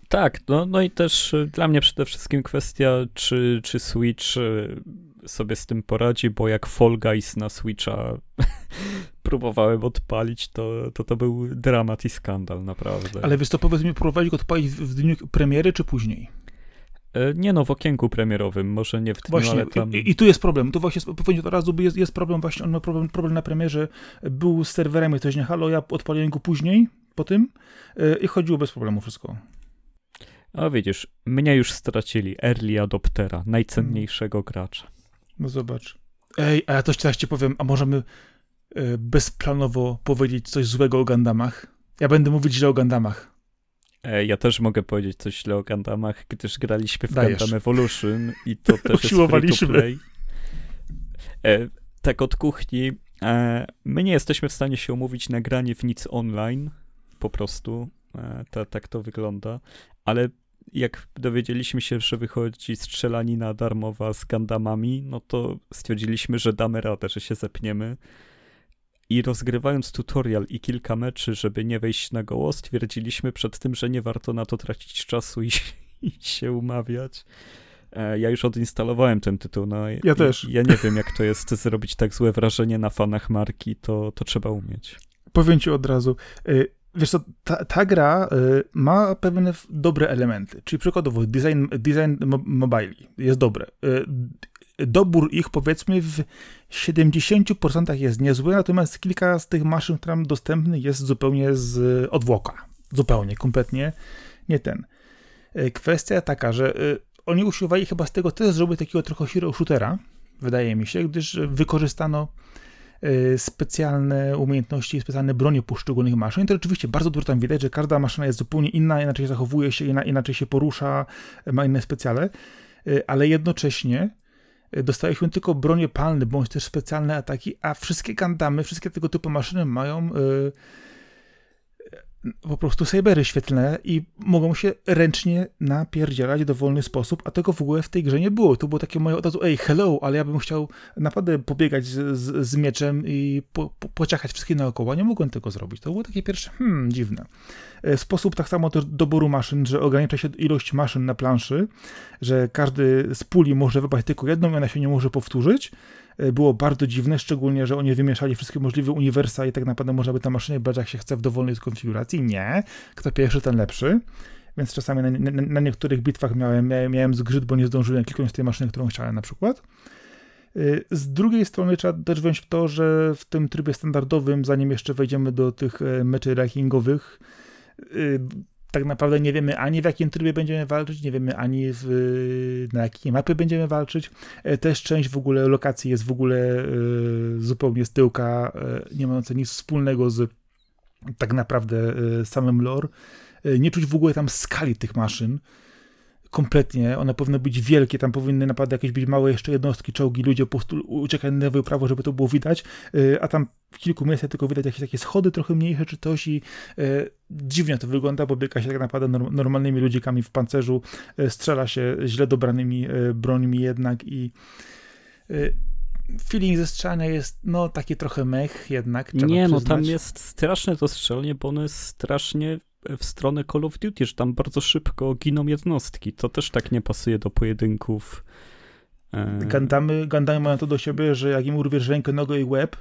Tak, no, no i też dla mnie przede wszystkim kwestia, czy, czy Switch sobie z tym poradzi, bo jak Fall Guys na Switcha próbowałem odpalić, to, to to był dramat i skandal, naprawdę. Ale wiesz to powiedz mi, próbowałeś go odpalić w dniu premiery, czy później? E, nie no, w okienku premierowym, może nie w dniu, właśnie, ale tam... I, I, tu jest problem, tu właśnie powiedzieć od razu, jest, jest problem właśnie, on ma problem, problem na premierze, był z serwerami coś nie halo, ja odpaliłem go później, po tym e, i chodziło bez problemu wszystko. A widzisz, mnie już stracili early adoptera, najcenniejszego gracza. No zobacz. Ej, a ja coś teraz ci powiem, a możemy y, bezplanowo powiedzieć coś złego o Gandamach? Ja będę mówić źle o Gandamach. E, ja też mogę powiedzieć coś źle o Gundamach, gdyż graliśmy w Dajesz. Gundam Evolution i to też jest free to play. E, tak od kuchni, e, my nie jesteśmy w stanie się umówić na granie w nic online, po prostu, e, tak to wygląda, ale jak dowiedzieliśmy się, że wychodzi strzelanina darmowa z Gundamami, no to stwierdziliśmy, że damy radę, że się zepniemy. I rozgrywając tutorial i kilka meczy, żeby nie wejść na goło, stwierdziliśmy przed tym, że nie warto na to tracić czasu i, i się umawiać. E, ja już odinstalowałem ten tytuł. No, ja też. Ja nie wiem, jak to jest zrobić tak złe wrażenie na fanach marki, to, to trzeba umieć. Powiem ci od razu. Y, wiesz co, ta, ta gra y, ma pewne dobre elementy, czyli przykładowo design, design mobili jest dobre. Y, dobór ich powiedzmy w 70% jest niezły, natomiast kilka z tych maszyn, które mam dostępny jest zupełnie z odwłoka. Zupełnie, kompletnie nie ten. E, kwestia taka, że e, oni usiłowali chyba z tego też zrobić takiego trochę hero shootera, wydaje mi się, gdyż wykorzystano specjalne umiejętności, specjalne bronie poszczególnych maszyn. To rzeczywiście bardzo dużo tam widać, że każda maszyna jest zupełnie inna, inaczej zachowuje się, inaczej się porusza, ma inne specjale, ale jednocześnie dostaliśmy tylko bronie palne, bądź też specjalne ataki, a wszystkie Gandamy, wszystkie tego typu maszyny mają yy, po prostu cybery świetlne i mogą się ręcznie napierdzielać w dowolny sposób, a tego w ogóle w tej grze nie było. To było takie moje od razu, ej, hello, ale ja bym chciał naprawdę pobiegać z, z, z mieczem i po, po, pociachać wszystkie naokoło. Nie mogłem tego zrobić. To było takie pierwsze, hmm, dziwne. E, sposób tak samo też doboru maszyn, że ogranicza się ilość maszyn na planszy, że każdy z puli może wybrać tylko jedną i ona się nie może powtórzyć było bardzo dziwne, szczególnie, że oni wymieszali wszystkie możliwe uniwersa i tak naprawdę można by ta maszyna brać jak się chce w dowolnej konfiguracji. Nie. Kto pierwszy, ten lepszy. Więc czasami na, na, na niektórych bitwach miałem, miałem, miałem zgrzyt, bo nie zdążyłem kliknąć tej maszyny, którą chciałem na przykład. E, z drugiej strony trzeba też wziąć w to, że w tym trybie standardowym, zanim jeszcze wejdziemy do tych e, meczy rankingowych, tak naprawdę nie wiemy ani w jakim trybie będziemy walczyć, nie wiemy ani w, na jakiej mapy będziemy walczyć. E, też część w ogóle lokacji jest w ogóle y, zupełnie z tyłka, y, nie mająca nic wspólnego z tak naprawdę samym lore. Nie czuć w ogóle tam skali tych maszyn kompletnie, one powinny być wielkie, tam powinny naprawdę jakieś być małe jeszcze jednostki, czołgi, ludzie po prostu uciekają na lewo i prawo, żeby to było widać, y, a tam w kilku miejscach tylko widać jakieś takie schody trochę mniejsze czy coś i y, dziwnie to wygląda, bo biega się tak naprawdę normalnymi ludzikami w pancerzu, y, strzela się źle dobranymi brońmi jednak i feeling ze strzelania jest, no, taki trochę mech jednak. Nie, no tam jest straszne to strzelanie, bo ono jest strasznie w stronę Call of Duty, że tam bardzo szybko giną jednostki. To też tak nie pasuje do pojedynków. E, Gandamy, Gandamy mają to do siebie, że jak im urwiesz rękę, nogę i łeb,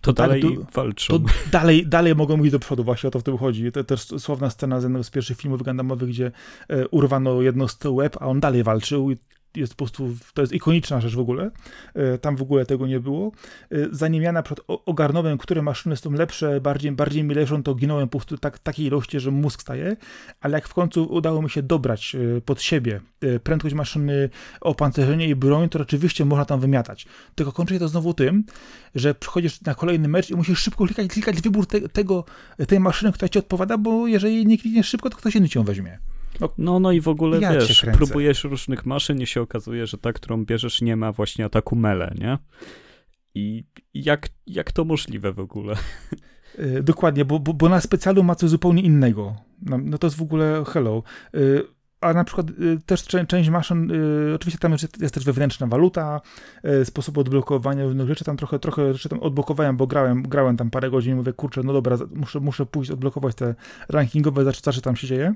to, to dalej tak, walczą. To dalej, dalej mogą iść do przodu, właśnie o to w tym chodzi. To też sławna scena z jednego z pierwszych filmów Gandamowych, gdzie e, urwano jednostce łeb, a on dalej walczył i jest po prostu, to jest ikoniczna rzecz w ogóle. E, tam w ogóle tego nie było. E, zanim ja na przykład ogarnąłem, które maszyny są lepsze, bardziej, bardziej mi leżą, to ginąłem po prostu tak, takiej ilości, że mózg staje, ale jak w końcu udało mi się dobrać e, pod siebie prędkość maszyny, opancerzenie i broń, to rzeczywiście można tam wymiatać. Tylko kończy się to znowu tym, że przychodzisz na kolejny mecz i musisz szybko klikać, klikać wybór te, tego, tej maszyny, która ci odpowiada, bo jeżeli nie klikniesz szybko, to ktoś inny cię weźmie. No, no, no i w ogóle ja wiesz, próbujesz różnych maszyn i się okazuje, że ta, którą bierzesz, nie ma właśnie ataku mele, nie? I jak, jak to możliwe w ogóle? Yy, dokładnie, bo, bo, bo, na specjalu ma coś zupełnie innego. No, no to jest w ogóle hello. Yy, a na przykład y, też część maszyn, y, oczywiście tam jest, jest, też wewnętrzna waluta, y, sposób odblokowania różnych rzeczy, tam trochę, trochę rzeczy tam odblokowałem, bo grałem, grałem tam parę godzin i mówię, kurczę, no dobra, muszę, muszę pójść odblokować te rankingowe, zobaczyć, co tam się dzieje.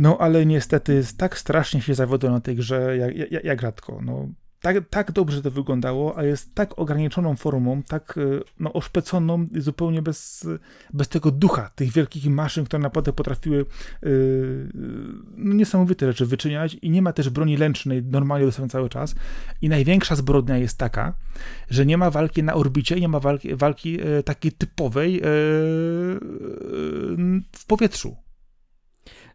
No ale niestety tak strasznie się zawiodłem na tej grze, jak, jak, jak rzadko. No, tak, tak dobrze to wyglądało, a jest tak ograniczoną formą, tak y, no, oszpeconą, zupełnie bez, bez tego ducha tych wielkich maszyn, które naprawdę potrafiły yy, no, niesamowite rzeczy wyczyniać i nie ma też broni lęcznej normalnie dostępnej cały czas. I największa zbrodnia jest taka, że nie ma walki na orbicie, nie ma walki, walki yy, takiej typowej w powietrzu.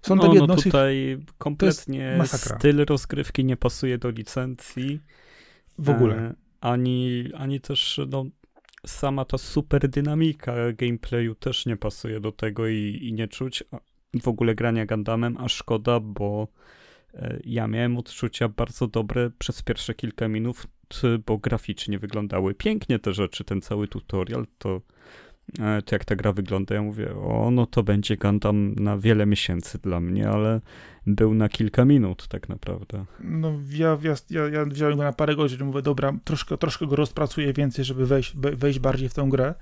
Są no, no tutaj kompletnie styl rozgrywki nie pasuje do licencji. W ogóle. E, ani, ani też no, sama ta super dynamika gameplayu też nie pasuje do tego i, i nie czuć w ogóle grania Gundamem, a szkoda, bo e, ja miałem odczucia bardzo dobre przez pierwsze kilka minut, bo graficznie wyglądały pięknie te rzeczy, ten cały tutorial, to, to jak ta gra wygląda, ja mówię, o, no to będzie Gundam na wiele miesięcy dla mnie, ale był na kilka minut tak naprawdę. No ja, ja, ja wziąłem go na parę godzin, mówię, dobra, troszkę, troszkę go rozpracuję więcej, żeby wejść, wejść bardziej w tę grę.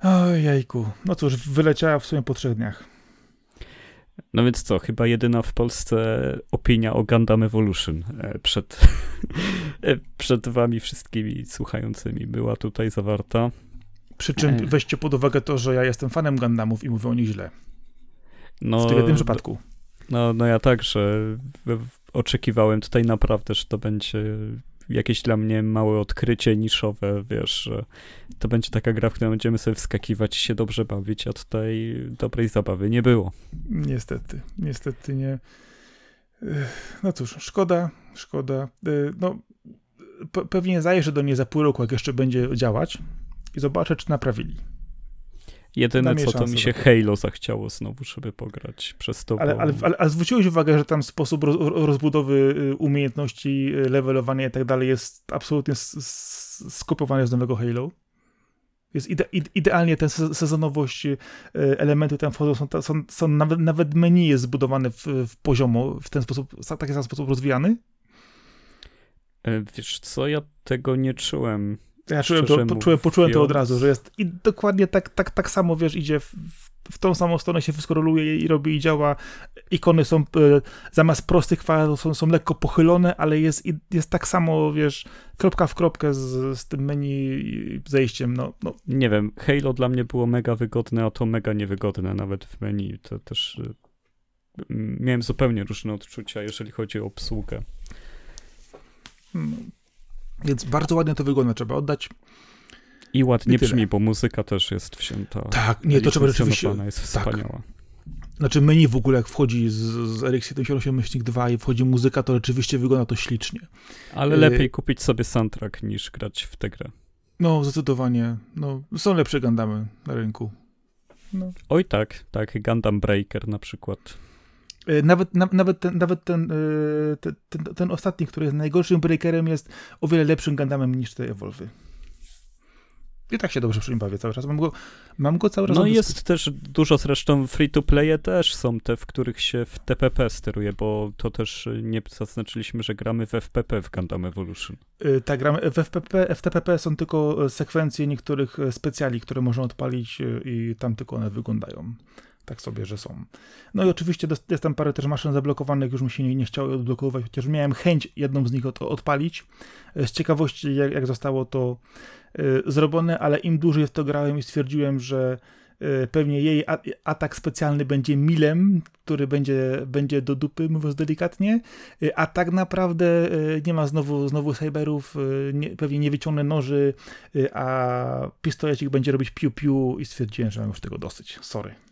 Ojejku, no cóż, wyleciała w sumie po trzech dniach. No więc co, chyba jedyna w Polsce opinia o Gundam Evolution e, przed, e, przed wami wszystkimi słuchającymi była tutaj zawarta. Przy czym weźcie pod uwagę to, że ja jestem fanem Gundamów i mówię o nich źle. No, w tym jednym przypadku. No, no ja także oczekiwałem tutaj naprawdę, że to będzie jakieś dla mnie małe odkrycie niszowe, wiesz, że to będzie taka gra, w której będziemy sobie wskakiwać i się dobrze bawić, a tutaj dobrej zabawy nie było. Niestety, niestety nie. No cóż, szkoda, szkoda. No, pewnie zajrzę do niej za pół roku, jak jeszcze będzie działać i zobaczę, czy naprawili. Jedyne co, to mi się Halo zachciało znowu, żeby pograć przez to. Ale, ale, ale, ale zwróciłeś uwagę, że tam sposób roz, rozbudowy y, umiejętności, y, levelowania i tak dalej jest absolutnie skopiowany z nowego Halo? Jest ide, idealnie ta sezonowość, y, elementy tam wchodzą, są, są, są nawet, nawet menu jest zbudowane w, w poziomo, w ten sposób, w taki sam sposób rozwijany? E, wiesz co, ja tego nie czułem. Ja czułem to, poczułem, poczułem to od razu, że jest i dokładnie tak, tak, tak samo, wiesz, idzie w, w tą samą stronę się wszystko roluje i robi i działa. Ikony są e, zamiast prostych kwadratów są, są lekko pochylone, ale jest, jest tak samo, wiesz, kropka w kropkę z, z tym menu zejściem. No, no. Nie wiem, Halo dla mnie było mega wygodne, a to mega niewygodne nawet w menu. To też e, miałem zupełnie różne odczucia, jeżeli chodzi o obsługę. Hmm. Więc bardzo ładnie to wygląda, trzeba oddać. I ładnie brzmi, bo muzyka też jest wzięta. Tak, nie, to trzeba rzeczywiście... jest tak. wspaniała. Znaczy menu w ogóle jak wchodzi z, z RX78 2 i wchodzi muzyka, to rzeczywiście wygląda to ślicznie. Ale y- lepiej kupić sobie soundtrack niż grać w tę grę. No, zdecydowanie. No, są lepsze Gundamy na rynku. No. Oj tak, tak, Gundam Breaker na przykład. E, nawet, na, nawet, ten, nawet ten, e, ten, ten, ten, ostatni, który jest najgorszym breakerem, jest o wiele lepszym Gundamem niż te Evolvy. I tak się dobrze przy nim bawię cały czas. Mam go, mam go cały czas. No jest też dużo zresztą free-to-playe też są te, w których się w TPP steruje, bo to też nie zaznaczyliśmy, że gramy w FPP w Gundam Evolution. Yy, tak, gramy w FPP, w TPP są tylko sekwencje niektórych specjali, które można odpalić i tam tylko one wyglądają tak sobie, że są. No i oczywiście jest tam parę też maszyn zablokowanych, już mi się nie, nie chciało odblokować, chociaż miałem chęć jedną z nich od, odpalić. E, z ciekawości, jak, jak zostało to y, zrobione, ale im dłużej w to grałem i stwierdziłem, że y, pewnie jej a, atak specjalny będzie milem, który będzie, będzie do dupy, mówiąc delikatnie, y, a tak naprawdę nie ma znowu, znowu cyberów, nie, pewnie nie wyciągnę noży, a pistolecik będzie robić piu-piu i stwierdziłem, że mam już tego dosyć. Sorry.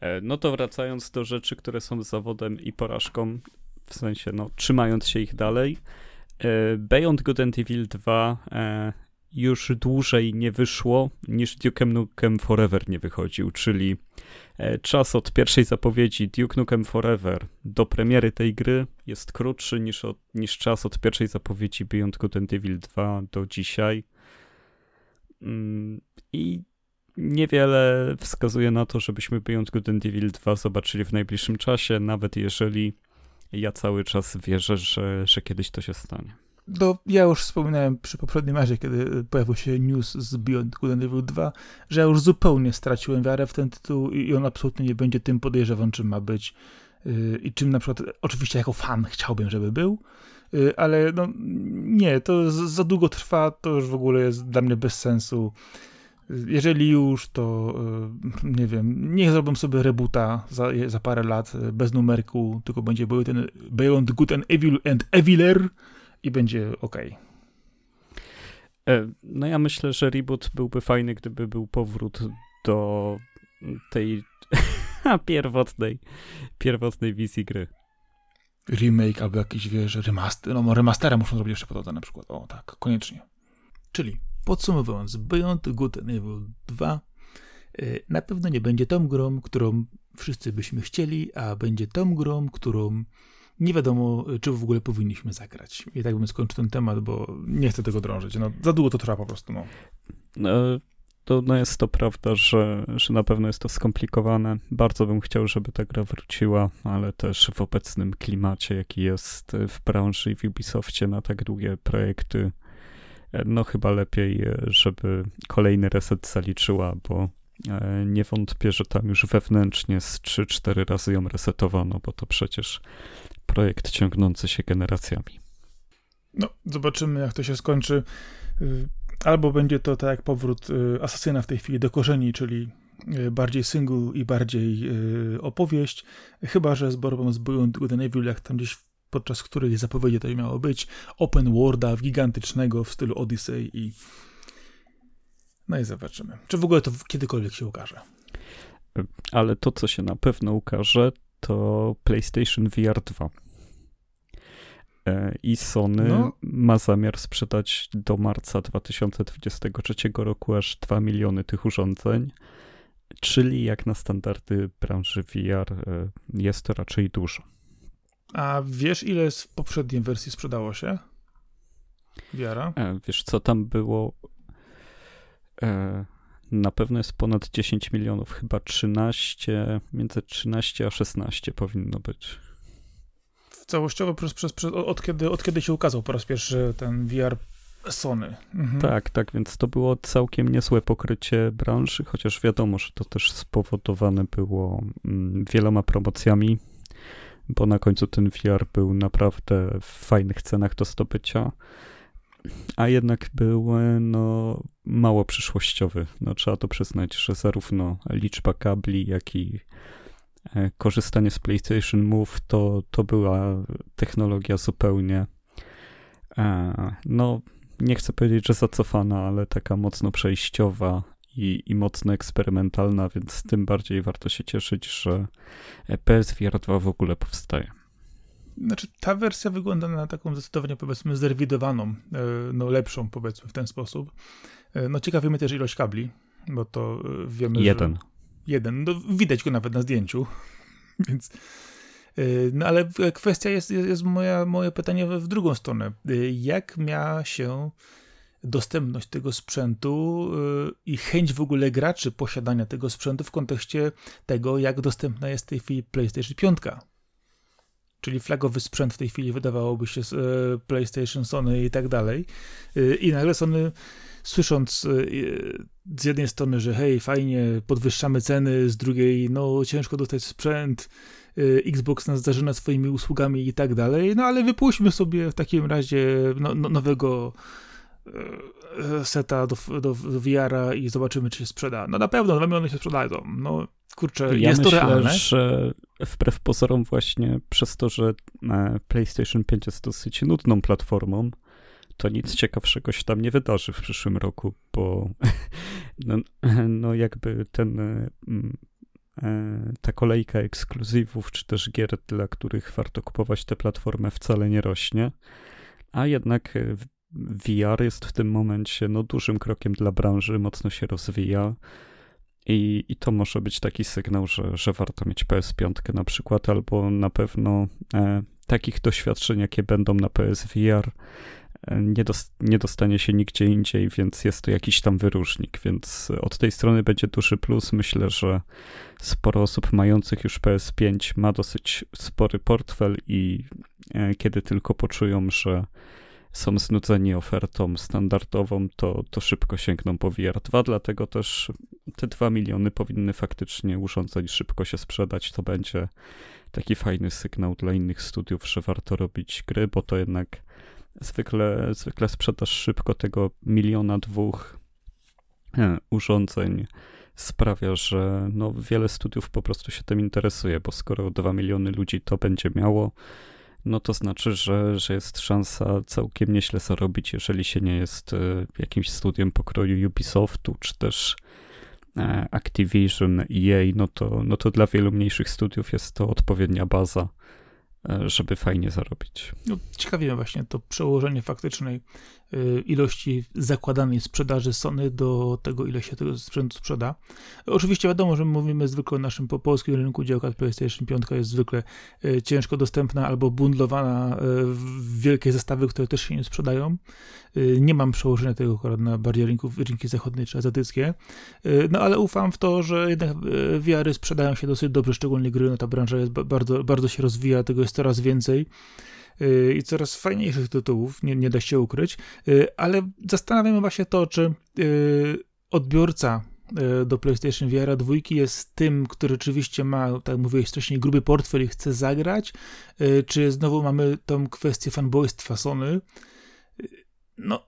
E, no to wracając do rzeczy, które są zawodem i porażką, w sensie, no, trzymając się ich dalej. E, Beyond Good and Evil 2 e, już dłużej nie wyszło niż Duke Nukem Forever nie wychodził, czyli czas od pierwszej zapowiedzi Duke Nukem Forever do premiery tej gry jest krótszy niż, od, niż czas od pierwszej zapowiedzi Beyond Good and Evil 2 do dzisiaj. Mm, I niewiele wskazuje na to, żebyśmy Beyond Good and Evil 2 zobaczyli w najbliższym czasie, nawet jeżeli ja cały czas wierzę, że, że kiedyś to się stanie. No, ja już wspominałem przy poprzednim razie, kiedy pojawił się news z Beyond Good and Evil 2, że ja już zupełnie straciłem wiarę w ten tytuł i on absolutnie nie będzie tym podejrzewam, czym ma być yy, i czym na przykład, oczywiście jako fan chciałbym, żeby był, yy, ale no nie, to za długo trwa, to już w ogóle jest dla mnie bez sensu. Jeżeli już, to e, nie wiem, niech zrobią sobie rebuta za, za parę lat e, bez numerku, tylko będzie ten Beyond Good and Evil and Eviler i będzie ok. E, no ja myślę, że reboot byłby fajny, gdyby był powrót do tej pierwotnej, pierwotnej wizji gry. remake albo jakiś, wiesz, remaster, no remastera muszą zrobić jeszcze po to na przykład. O, tak, koniecznie. Czyli podsumowując, Beyond Good and Evil 2 y, na pewno nie będzie tą grą, którą wszyscy byśmy chcieli, a będzie tą grą, którą nie wiadomo, czy w ogóle powinniśmy zagrać. I tak bym skończył ten temat, bo nie chcę tego drążyć. No, za długo to trwa po prostu. No. no to no jest to prawda, że, że na pewno jest to skomplikowane. Bardzo bym chciał, żeby ta gra wróciła, ale też w obecnym klimacie, jaki jest w branży i w Ubisoftie na tak długie projekty, no chyba lepiej, żeby kolejny reset zaliczyła, bo e, nie wątpię, że tam już wewnętrznie z 3-4 razy ją resetowano, bo to przecież projekt ciągnący się generacjami. No, zobaczymy, jak to się skończy. Y, albo będzie to tak jak powrót y, Asasyna w tej chwili do korzeni, czyli y, bardziej single i bardziej opowieść, chyba że z Borobą z Good and Evil, jak tam gdzieś podczas których zapowiedzi to miało być, open worlda gigantycznego w stylu Odyssey i no i zobaczymy. Czy w ogóle to kiedykolwiek się ukaże. Ale to, co się na pewno ukaże, to PlayStation VR 2. E, I Sony no. ma zamiar sprzedać do marca 2023 roku aż 2 miliony tych urządzeń, czyli jak na standardy branży VR e, jest to raczej dużo. A wiesz, ile w poprzedniej wersji sprzedało się? VR-a? E, wiesz, co tam było? Na pewno jest ponad 10 milionów, chyba 13, między 13 a 16 powinno być. Całościowo przez, przez, przez, od, kiedy, od kiedy się ukazał po raz pierwszy ten VR Sony. Mhm. Tak, tak, więc to było całkiem niezłe pokrycie branży, chociaż wiadomo, że to też spowodowane było mm, wieloma promocjami, bo na końcu ten VR był naprawdę w fajnych cenach do zdobycia a jednak był no, mało przyszłościowy. No, trzeba to przyznać, że zarówno liczba kabli, jak i e, korzystanie z PlayStation Move to, to była technologia zupełnie e, no nie chcę powiedzieć, że zacofana, ale taka mocno przejściowa i, i mocno eksperymentalna, więc tym bardziej warto się cieszyć, że PSVR 2 w ogóle powstaje. Znaczy, ta wersja wygląda na taką zdecydowanie, powiedzmy, zrewidowaną, e, no lepszą, powiedzmy, w ten sposób. E, no ciekawi mnie też ilość kabli, bo to e, wiemy, Jeden. Że... Jeden. No, widać go nawet na zdjęciu, więc... No ale kwestia jest, jest, jest moja, moje pytanie w drugą stronę. Jak miała się dostępność tego sprzętu i chęć w ogóle graczy posiadania tego sprzętu w kontekście tego, jak dostępna jest w tej chwili PlayStation 5? czyli flagowy sprzęt w tej chwili wydawałoby się e, PlayStation, Sony i tak dalej. E, I nagle Sony słysząc z jednej strony, że hej, fajnie, podwyższamy ceny, z drugiej, no ciężko dostać sprzęt, Xbox nas zażyna swoimi usługami i tak dalej, no ale wypuśćmy sobie w takim razie no, no, nowego seta do, do, do VR-a i zobaczymy, czy się sprzeda. No na pewno, 2 miliony się sprzedają. No kurczę, ja jest myślę, to realne. że wbrew pozorom właśnie przez to, że e, PlayStation 5 jest dosyć nudną platformą, to nic ciekawszego się tam nie wydarzy w przyszłym roku, bo no, no jakby ten e, e, ta kolejka ekskluzywów, czy też gier, dla których warto kupować tę platformę wcale nie rośnie, a jednak VR jest w tym momencie no, dużym krokiem dla branży, mocno się rozwija. I, I to może być taki sygnał, że, że warto mieć PS5 na przykład, albo na pewno e, takich doświadczeń, jakie będą na PSVR, e, nie, dos, nie dostanie się nigdzie indziej, więc jest to jakiś tam wyróżnik. Więc od tej strony będzie duży plus. Myślę, że sporo osób mających już PS5 ma dosyć spory portfel i e, kiedy tylko poczują, że są znudzeni ofertą standardową, to, to szybko sięgną po VR2, dlatego też te 2 miliony powinny faktycznie urządzeń szybko się sprzedać. To będzie taki fajny sygnał dla innych studiów, że warto robić gry, bo to jednak zwykle, zwykle sprzedaż szybko tego miliona, dwóch e, urządzeń sprawia, że no, wiele studiów po prostu się tym interesuje, bo skoro 2 miliony ludzi to będzie miało, no to znaczy, że, że jest szansa całkiem nieźle zarobić, jeżeli się nie jest e, jakimś studiem pokroju Ubisoftu, czy też e, Activision, EA, no to, no to dla wielu mniejszych studiów jest to odpowiednia baza e, żeby fajnie zarobić. No, ciekawie mnie właśnie to przełożenie faktycznej ilości zakładanej sprzedaży Sony do tego, ile się tego sprzętu sprzeda. Oczywiście wiadomo, że mówimy zwykle o naszym po polskim rynku, działka PlayStation 5 jest zwykle y, ciężko dostępna albo bundlowana y, w wielkie zestawy, które też się nie sprzedają. Nie mam przełożenia tego akurat na bardziej rynków, rynki zachodnie czy azjatyckie, no ale ufam w to, że jednak VR-y sprzedają się dosyć dobrze, szczególnie gry, no ta branża jest bardzo, bardzo się rozwija, tego jest coraz więcej y, i coraz fajniejszych tytułów, nie, nie da się ukryć, y, ale zastanawiam właśnie to, czy y, odbiorca do PlayStation VR 2 jest tym, który rzeczywiście ma, tak mówiłeś wcześniej, gruby portfel i chce zagrać, czy znowu mamy tą kwestię fanboystwa Sony. No,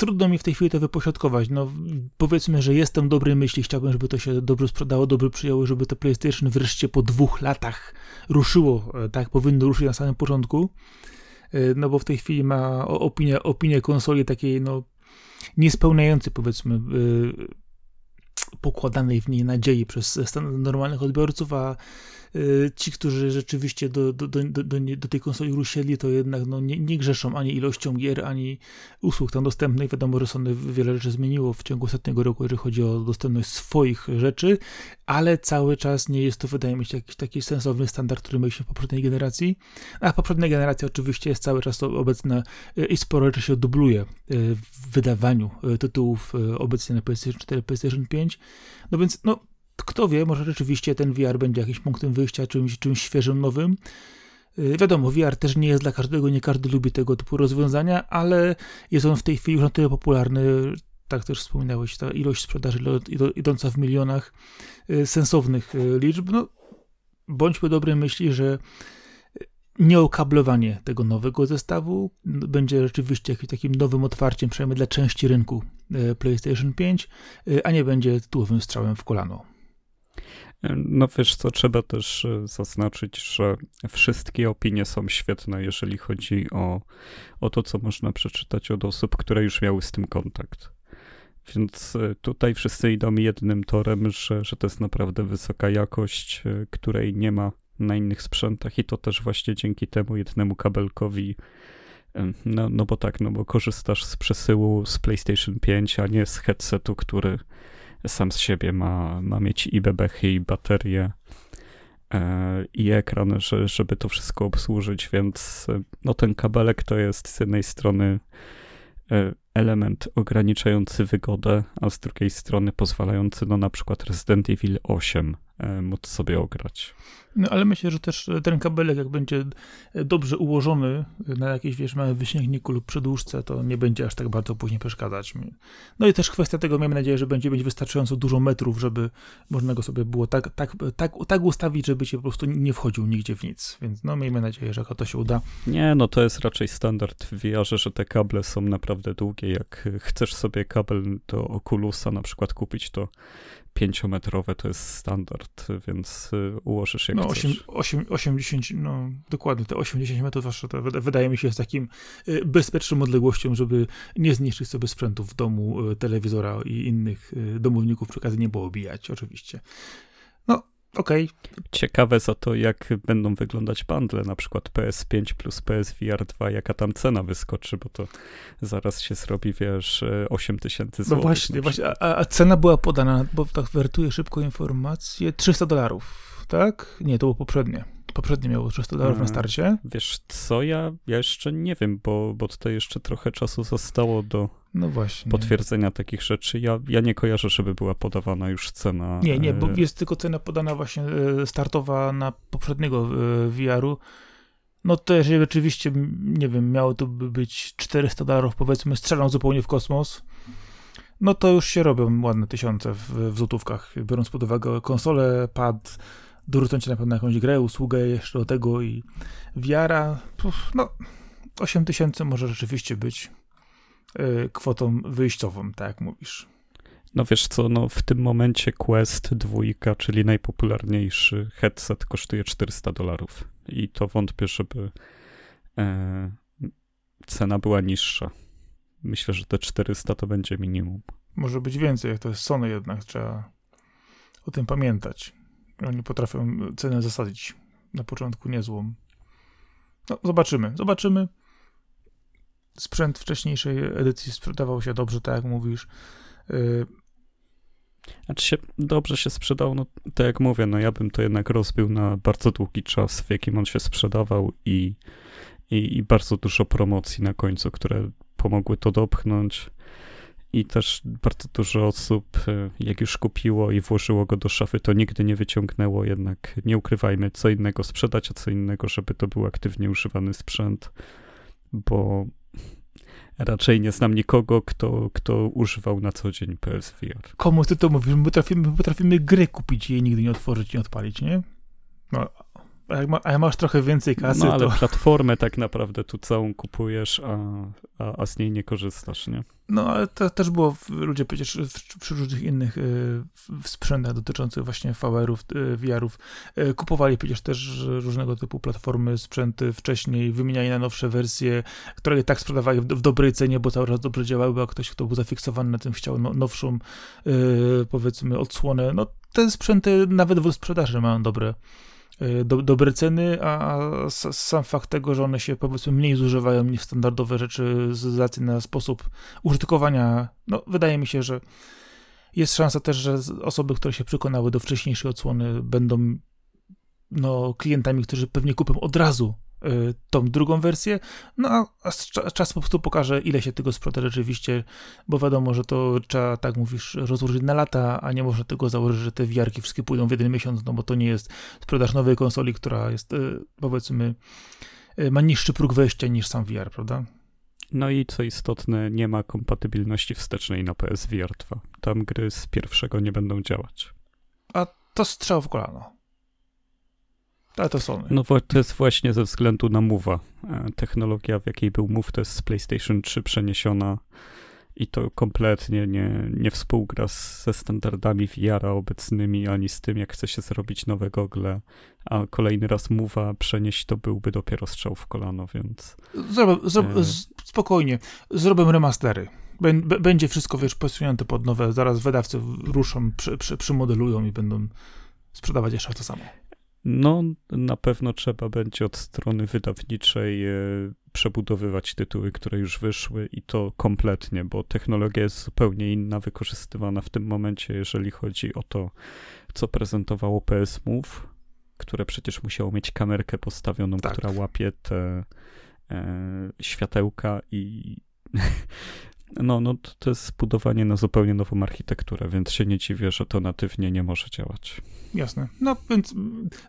trudno mi w tej chwili to wypośrodkować. No, powiedzmy, że jestem dobrej myśli, chciałbym, żeby to się dobrze sprzedało, dobrze przyjęło, żeby to PlayStation wreszcie po dwóch latach ruszyło, e, tak powinno ruszyć na samym początku. E, no bo w tej chwili ma opinię, opinię konsoli takiej, no, niespełniającej, powiedzmy, e, pokładanej w niej nadziei przez normalnych odbiorców, a ci, którzy rzeczywiście do, do, do, do, do tej konsoli ruszyli, to jednak no, nie, nie grzeszą ani ilością gier, ani usług tam dostępnych. Wiadomo, że Sony wiele rzeczy zmieniło w ciągu ostatniego roku, jeżeli chodzi o dostępność swoich rzeczy, ale cały czas nie jest to, wydaje mi się, jakiś taki sensowny standard, który mieliśmy w poprzedniej generacji. A poprzednia generacja oczywiście jest cały czas obecna y, i sporo rzeczy się dubluje y, w wydawaniu tytułów obecnie na PlayStation 4, PlayStation 5. No więc, no, kto wie, może rzeczywiście ten VR będzie jakimś punktem wyjścia, czymś, czymś świeżym, nowym. Y, wiadomo, VR też nie jest dla każdego, nie każdy lubi tego typu rozwiązania, ale jest on w tej chwili już na tyle popularny, tak też wspominałeś, ta ilość sprzedaży idąca w milionach y, sensownych y, liczb. No, bądźmy dobrej myśli, że nieokablowanie tego nowego zestawu będzie rzeczywiście takim nowym otwarciem, przynajmniej dla części rynku PlayStation 5, a nie będzie tytułowym strzałem w kolano. No wiesz co, trzeba też e, zaznaczyć, że wszystkie opinie są świetne, jeżeli chodzi o, o to, co można przeczytać od osób, które już miały z tym kontakt. Więc e, tutaj wszyscy idą jednym torem, że, że to jest naprawdę wysoka jakość, e, której nie ma na innych sprzętach i to też właśnie dzięki temu jednemu kabelkowi no, no bo tak, no bo korzystasz z przesyłu z PlayStation 5, a nie z headsetu, który sam z siebie ma, ma mieć i bebechy, i baterie, e, i ekran, że, żeby to wszystko obsłużyć, więc e, no ten kabelek to jest z jednej strony e, element ograniczający wygodę, a z drugiej strony pozwalający no na przykład Resident Evil 8 móc sobie ograć. No ale myślę, że też ten kabelek, jak będzie dobrze ułożony na jakiś, wiesz, mały wyśniegniku lub przedłużce, to nie będzie aż tak bardzo później przeszkadzać. No i też kwestia tego, miejmy nadzieję, że będzie mieć wystarczająco dużo metrów, żeby można go sobie było tak, tak, tak, tak ustawić, żeby się po prostu nie wchodził nigdzie w nic. Więc no miejmy nadzieję, że to się uda. Nie, no to jest raczej standard w VR, że te kable są naprawdę długie. Jak chcesz sobie kabel do Oculusa na przykład kupić, to pięciometrowe to jest standard, więc y, ułożysz jak no, 8, 8, 80, no dokładnie, te 80 metrów zawsze to wydaje mi się jest takim y, bezpieczną odległością, żeby nie zniszczyć sobie sprzętu w domu, y, telewizora i innych domowników przy okazji nie było obijać, oczywiście. No, okej. Okay. Ciekawe za to, jak będą wyglądać bundle, na przykład PS5 plus PSVR 2, jaka tam cena wyskoczy, bo to zaraz się zrobi, wiesz, 8 tysięcy złotych. No właśnie, właśnie a, a, cena była podana, bo tak wertuję szybko informację, 300 dolarów, tak? Nie, to było poprzednie. Poprzednie miało 300 dolarów na mm, starcie. Wiesz co, ja, ja jeszcze nie wiem, bo, bo tutaj jeszcze trochę czasu zostało do no właśnie. potwierdzenia takich rzeczy. Ja, ja nie kojarzę, żeby była podawana już cena. Nie, nie, bo e, jest tylko cena podana właśnie e, startowa na poprzedniego e, VR-u. No to jeżeli rzeczywiście, nie wiem, miało to być 400 dolarów, powiedzmy, strzelam zupełnie w kosmos, no to już się robią ładne tysiące w, w złotówkach, biorąc pod uwagę konsolę, pad, dorzucą ci na pewno jakąś grę, usługę jeszcze do tego i wiara, no 8 tysięcy może rzeczywiście być kwotą wyjściową, tak jak mówisz. No wiesz co, no w tym momencie Quest 2, czyli najpopularniejszy headset kosztuje 400 dolarów i to wątpię, żeby e, cena była niższa. Myślę, że te 400 to będzie minimum. Może być więcej, jak to jest Sony jednak, trzeba o tym pamiętać. Oni potrafią cenę zasadzić na początku niezłą. No, zobaczymy, zobaczymy. Sprzęt wcześniejszej edycji sprzedawał się dobrze, tak jak mówisz. Y, znaczy się dobrze się sprzedał, no tak jak mówię, no ja bym to jednak rozbił na bardzo długi czas, w jakim on się sprzedawał i, i, i bardzo dużo promocji na końcu, które pomogły to dopchnąć. I też bardzo dużo osób, e, jak już kupiło i włożyło go do szafy, to nigdy nie wyciągnęło. Jednak nie ukrywajmy, co innego sprzedać, a co innego, żeby to był aktywnie używany sprzęt, bo raczej nie znam nikogo, kto, kto używał na co dzień PSVR. Komu ty to mówisz? My potrafimy, my potrafimy gry kupić i jej nigdy nie otworzyć, nie odpalić, nie? No, a jak, ma, a jak masz trochę więcej kasy, no, ale to... platformę tak naprawdę tu całą kupujesz, a, a, a z niej nie korzystasz, nie? No, ale to też było, w, ludzie przecież w, przy różnych innych y, w sprzętach dotyczących właśnie VR-ów, y, VR-ów, y, kupowali przecież też różnego typu platformy, sprzęty wcześniej, wymieniali na nowsze wersje, które tak sprzedawali w, w dobrej cenie, bo cały czas dobrze działały, a ktoś, kto był zafiksowany na tym, chciał no, nowszą, y, powiedzmy, odsłonę. No, te sprzęty nawet w sprzedaży mają dobre do, dobre ceny, a sam fakt tego, że one się powiedzmy mniej zużywają niż standardowe rzeczy z racji na sposób użytkowania, no wydaje mi się, że jest szansa też, że osoby, które się przekonały do wcześniejszej odsłony będą no, klientami, którzy pewnie kupią od razu tą drugą wersję, no a czas po prostu pokaże, ile się tego sprzeda rzeczywiście, bo wiadomo, że to trzeba, tak mówisz, rozłożyć na lata, a nie można tego założyć, że te wiarki wszystkie pójdą w jeden miesiąc, no bo to nie jest sprzedaż nowej konsoli, która jest, y, powiedzmy, y, ma niższy próg wejścia niż sam VR, prawda? No i co istotne, nie ma kompatybilności wstecznej na PSVR 2. Tam gry z pierwszego nie będą działać. A to strzał w kolano. Ale to Sony. No to jest właśnie ze względu na Move'a. E, technologia, w jakiej był Move, to jest z PlayStation 3 przeniesiona i to kompletnie nie, nie współgra ze standardami VR obecnymi, ani z tym, jak chce się zrobić nowe gogle, a kolejny raz Move'a przenieść to byłby dopiero strzał w kolano, więc... Zrobię, zro, e... Spokojnie, zrobię remastery. Będzie wszystko, wiesz, posunięte pod nowe, zaraz wydawcy ruszą, przy, przy, przymodelują i będą sprzedawać jeszcze to samo. No, na pewno trzeba będzie od strony wydawniczej e, przebudowywać tytuły, które już wyszły i to kompletnie, bo technologia jest zupełnie inna, wykorzystywana w tym momencie, jeżeli chodzi o to, co prezentowało PS Move, które przecież musiało mieć kamerkę postawioną, tak. która łapie te e, światełka i no, no to jest zbudowanie na zupełnie nową architekturę, więc się nie dziwię, że to natywnie nie może działać. Jasne. No więc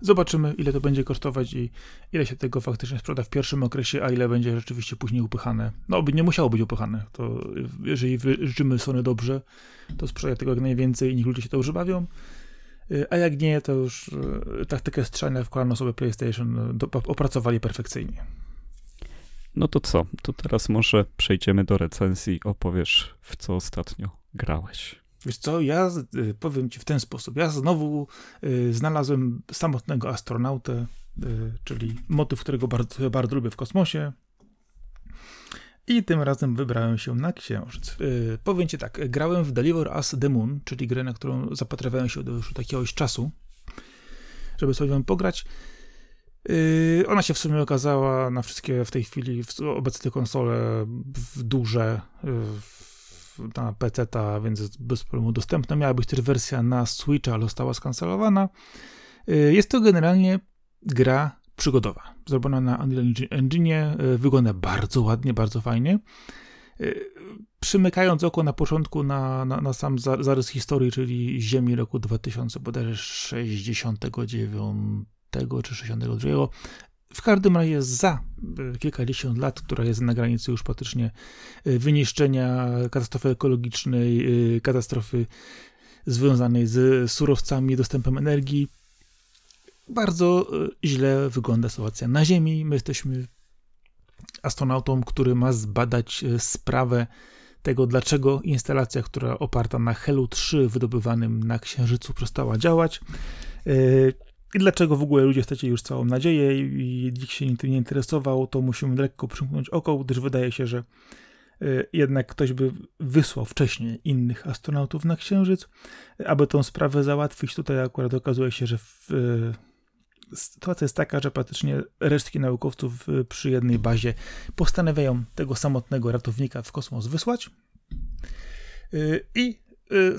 zobaczymy, ile to będzie kosztować i ile się tego faktycznie sprzeda w pierwszym okresie, a ile będzie rzeczywiście później upychane. No, by nie musiało być upychane. To jeżeli życzymy Sony dobrze, to sprzedaje tego jak najwięcej i niech ludzie się to używają. A jak nie, to już e, taktykę strzelania w kolano sobie PlayStation opracowali perfekcyjnie. No to co? To teraz może przejdziemy do recenzji. Opowiesz, w co ostatnio grałeś. Wiesz co, ja y, powiem ci w ten sposób. Ja znowu y, znalazłem samotnego astronautę, y, czyli motyw, którego bardzo, bardzo lubię w kosmosie. I tym razem wybrałem się na księżyc. Y, powiem ci tak, grałem w Deliver Us the Moon, czyli grę, na którą zapatrywałem się do już jakiegoś czasu, żeby sobie ją pograć. Yy, ona się w sumie okazała na wszystkie w tej chwili obecne konsole w duże yy, na PC, więc bez problemu dostępna. Miała być też wersja na Switcha, ale została skancelowana. Yy, jest to generalnie gra przygodowa. Zrobiona na Unreal Engine, wygląda bardzo ładnie, bardzo fajnie. Przymykając oko na początku na, na, na sam zarys historii, czyli Ziemi roku 2069 czy 62. W każdym razie za e, kilkadziesiąt lat, która jest na granicy już praktycznie e, wyniszczenia, katastrofy ekologicznej, e, katastrofy związanej z surowcami, dostępem energii, bardzo źle wygląda sytuacja na Ziemi. My jesteśmy astronautą, który ma zbadać sprawę tego, dlaczego instalacja, która oparta na Helu 3 wydobywanym na Księżycu przestała działać. I dlaczego w ogóle ludzie stracili już całą nadzieję i nikt się tym nie interesował, to musimy lekko przymknąć oko, gdyż wydaje się, że y, jednak ktoś by wysłał wcześniej innych astronautów na Księżyc, aby tą sprawę załatwić. Tutaj akurat okazuje się, że w, y, sytuacja jest taka, że praktycznie resztki naukowców przy jednej bazie postanawiają tego samotnego ratownika w kosmos wysłać. I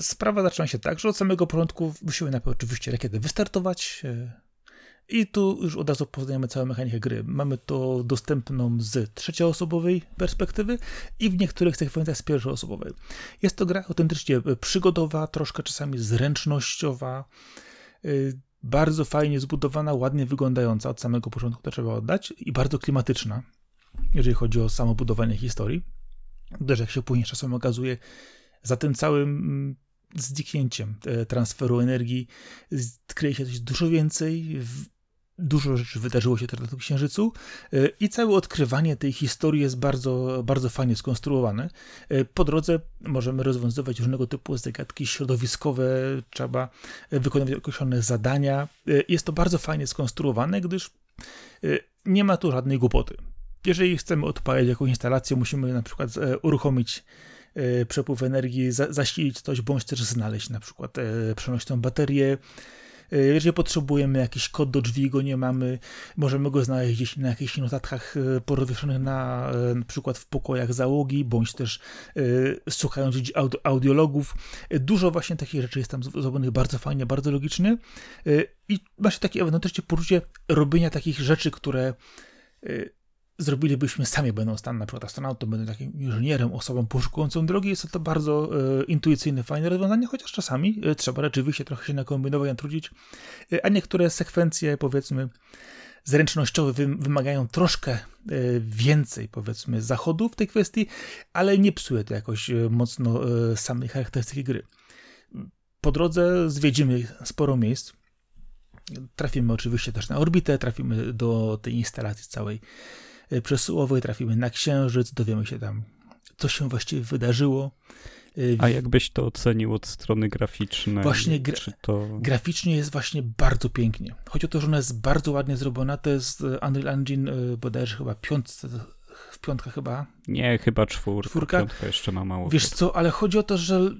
sprawa zaczyna się tak, że od samego początku wysiły najpierw oczywiście rakiety wystartować, i tu już od razu poznajemy całą mechanikę gry. Mamy to dostępną z trzecioosobowej perspektywy i w niektórych sekwencjach z pierwszoosobowej. Jest to gra autentycznie przygodowa, troszkę czasami zręcznościowa, y, bardzo fajnie zbudowana, ładnie wyglądająca od samego początku, to trzeba oddać, i bardzo klimatyczna, jeżeli chodzi o samo budowanie historii. Też jak się później czasem okazuje, za tym całym mm, zniknięciem e, transferu energii kryje się coś dużo więcej, Dużo rzeczy wydarzyło się teraz na Księżycu e, i całe odkrywanie tej historii jest bardzo, bardzo fajnie skonstruowane. E, po drodze możemy rozwiązywać różnego typu zagadki środowiskowe, trzeba wykonywać określone zadania. Jest to bardzo fajnie skonstruowane, gdyż nie ma tu żadnej głupoty. Jeżeli chcemy odpalić jakąś instalację, musimy na przykład uruchomić przepływ energii, zasilić coś, bądź też znaleźć na przykład przenośną baterię, E, jeżeli potrzebujemy jakiś kod do drzwi, go nie mamy, możemy go znaleźć gdzieś na jakichś notatkach e, porozwieszonych na, e, na przykład w pokojach załogi, bądź też słuchając audiologów. Dużo właśnie takich rzeczy jest tam zrobionych bardzo fajnie, bardzo logicznie i właśnie takie ewentualnie poczucie robienia takich rzeczy, które zrobilibyśmy sami, będąc tam na przykład astronautą, będąc takim inżynierem, osobą poszukującą drogi, jest to bardzo e, intuicyjne, fajne rozwiązanie, chociaż czasami e, trzeba rzeczywiście trochę się nakombinować, natrudzić, e, a niektóre sekwencje, powiedzmy, zręcznościowe wymagają troszkę e, więcej, powiedzmy, zachodu w tej kwestii, ale nie psuje to jakoś e, mocno e, samej charakterystyki gry. Po drodze zwiedzimy sporo miejsc, Trafimy oczywiście też na orbitę, trafimy do tej instalacji całej przesyłowej, trafimy na Księżyc, dowiemy się tam, co się właściwie wydarzyło. E, A jakbyś to ocenił od strony graficznej? Właśnie gra to... graficznie jest właśnie bardzo pięknie. Chodzi o to, że ona jest bardzo ładnie zrobiona. To jest e, Unreal Engine bodajże chyba piątce, w piątkę chyba. Nie, chyba czwórka. czwórka. Piątka jeszcze ma mało. Wiesz co, ale chodzi o to, że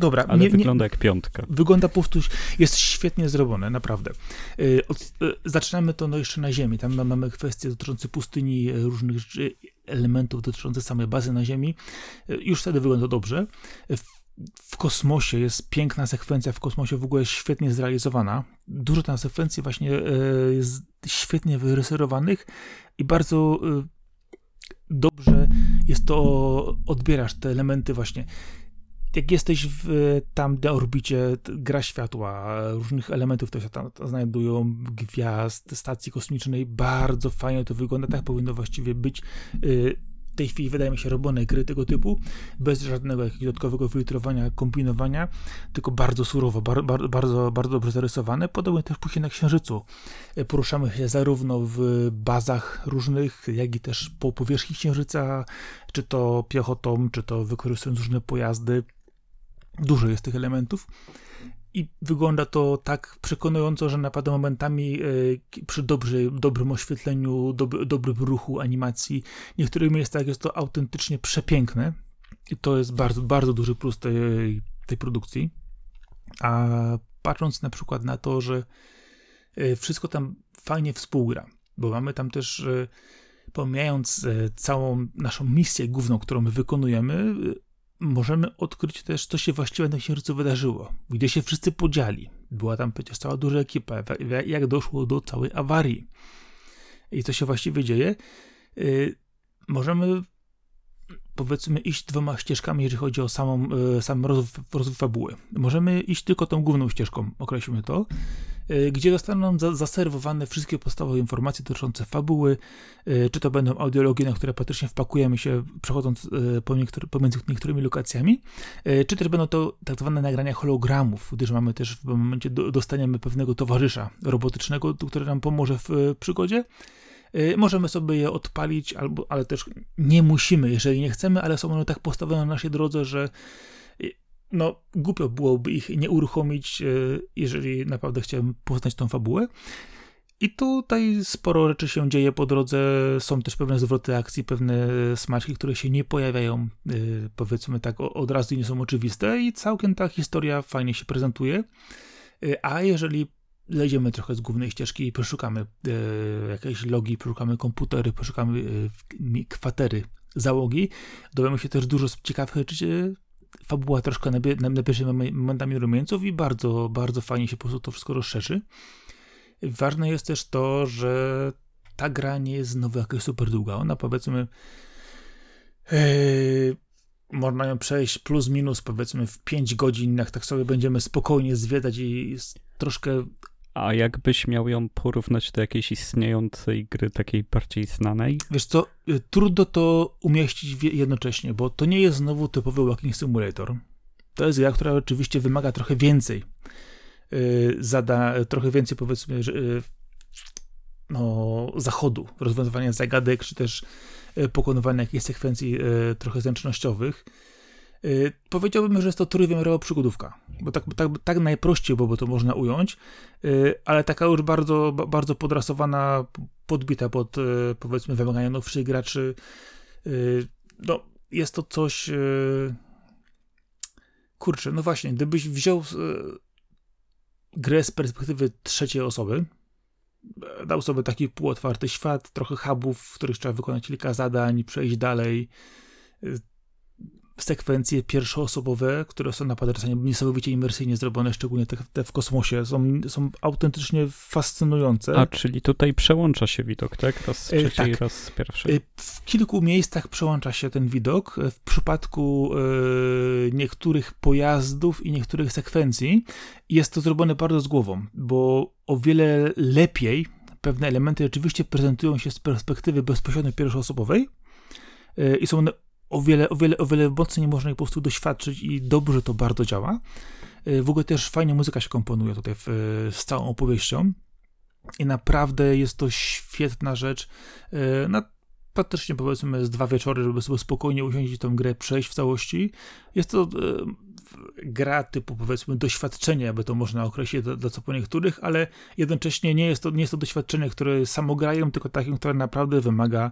Dobra, ale nie, wygląda nie, jak piątka. Wygląda po prostu, jest świetnie zrobione, naprawdę. Yy, od, yy, zaczynamy to no jeszcze na Ziemi. Tam mamy kwestie dotyczące pustyni, yy, różnych elementów dotyczących samej bazy na Ziemi. już wtedy wygląda dobrze. W, w kosmosie jest piękna sekwencja, w kosmosie w ogóle świetnie zrealizowana. Dużo tam sekwencji właśnie jest świetnie wyrysowanych i bardzo dobrze jest to, odbierasz te elementy właśnie jak jesteś w tam orbicie, gra światła, różnych elementów, które się tam znajdują, gwiazd, stacji kosmicznej, bardzo fajnie to wygląda, tak powinno właściwie być. Y, w tej chwili wydaje mi się robione gry tego typu, bez żadnego jakiegoś dodatkowego filtrowania, kombinowania, tylko bardzo surowo, bar, bar, bardzo, bardzo dobrze zarysowane. Podobnie też później na Księżycu. Y, poruszamy się zarówno w bazach różnych, jak i też po powierzchni Księżyca, czy to piechotą, czy to wykorzystując różne pojazdy. Dużo jest tych elementów i wygląda to tak przekonująco, że naprawdę momentami e, przy dobry, dobrym oświetleniu, dob, dobrym ruchu animacji, w niektórych miejscach jest to autentycznie przepiękne i to jest bardzo, bardzo duży plus tej, tej produkcji. A patrząc na przykład na to, że e, wszystko tam fajnie współgra, bo mamy tam też, e, pomijając całą naszą misję główną, którą my wykonujemy, możemy odkryć też, co się właściwie na Księżycu wydarzyło, gdzie się wszyscy podzieli. Była tam przecież cała duża ekipa, jak doszło do całej awarii i co się właściwie dzieje. Y, możemy powiedzmy iść dwoma ścieżkami, jeżeli chodzi o samą, y, sam rozwój, rozwój fabuły. Możemy iść tylko tą główną ścieżką, określmy to, E, gdzie zostaną nam zaserwowane wszystkie podstawowe informacje dotyczące fabuły, e, czy to będą audiologie, na które praktycznie wpakujemy się przechodząc e, pomiędzy niektórymi lokacjami, czy też będą to tak zwane nagrania hologramów, gdyż mamy też w momencie dostaniemy pewnego towarzysza robotycznego, który nam pomoże w przygodzie. Możemy sobie je odpalić, albo, ale też nie musimy, jeżeli nie chcemy, ale są one tak postawione na naszej drodze, że no, głupio byłoby ich nie uruchomić, e, jeżeli naprawdę chciałem poznać tą fabułę. I tutaj sporo rzeczy się dzieje po drodze. Są też pewne zwroty akcji, pewne smaczki, które się nie pojawiają, powiedzmy tak, od razu nie są oczywiste, i całkiem ta historia fajnie się prezentuje. A jeżeli zejdziemy trochę z głównej ścieżki i przeszukamy e, jakieś logi, przeszukamy komputery, przeszukamy e, kwatery załogi. Dowiemy się też dużo ciekawych rzeczy. Fabuła troszkę nabierze momentami rumieńców i bardzo, bardzo fajnie się po prostu to wszystko rozszerzy. Ważne jest też to, że ta gra nie jest znowu jakaś super długa. Ona powiedzmy yy, można ją przejść plus minus powiedzmy w 5 godzin, jak tak sobie będziemy spokojnie zwiedzać i troszkę a jakbyś miał ją porównać do jakiejś istniejącej gry, takiej bardziej znanej? Wiesz co, y, trudno to umieścić jednocześnie, bo to nie jest znowu typowy walking simulator. To jest gra, która oczywiście wymaga trochę więcej. Yy, zada trochę więcej, powiedzmy, yy, no, zachodu, rozwiązywania zagadek, czy też pokonywania jakichś sekwencji y, trochę zręcznościowych. Y, powiedziałbym, że jest to trójwymiarowa przygodówka, bo tak, tak, tak najprościej byłoby to można ująć, y, ale taka już bardzo, bardzo podrasowana, podbita pod y, powiedzmy wymagania nowszych graczy. No, jest to coś. Kurczę, no właśnie, gdybyś wziął grę z perspektywy trzeciej osoby, dał sobie taki półotwarty świat, trochę hubów, w których trzeba wykonać kilka zadań, przejść dalej, sekwencje pierwszoosobowe, które są naprawdę niesamowicie imersyjnie zrobione, szczególnie te, te, w kosmosie, są, są autentycznie fascynujące. A, czyli tutaj przełącza się widok, tak? Raz z e, trzeciej, tak. raz z pierwszej. E, w kilku miejscach przełącza się ten widok. W przypadku e, niektórych pojazdów i niektórych sekwencji jest to zrobione bardzo z głową, bo o wiele lepiej pewne elementy rzeczywiście prezentują się z perspektywy bezpośrednio pierwszoosobowej i są one o wiele, o wiele, o wiele mocniej można ich po prostu doświadczyć i dobrze to bardzo działa. Y, w ogóle też fajnie muzyka się komponuje tutaj w, z całą opowieścią i naprawdę jest to świetna rzecz. Y, na praktycznie powiedzmy z dwa wieczory, żeby sobie spokojnie usiąść i tę grę przejść w całości. Jest to y, gra typu powiedzmy doświadczenie, aby to można określić dla, co po niektórych, ale jednocześnie nie jest, to, nie jest to doświadczenie, które samograją, tylko takim, które naprawdę wymaga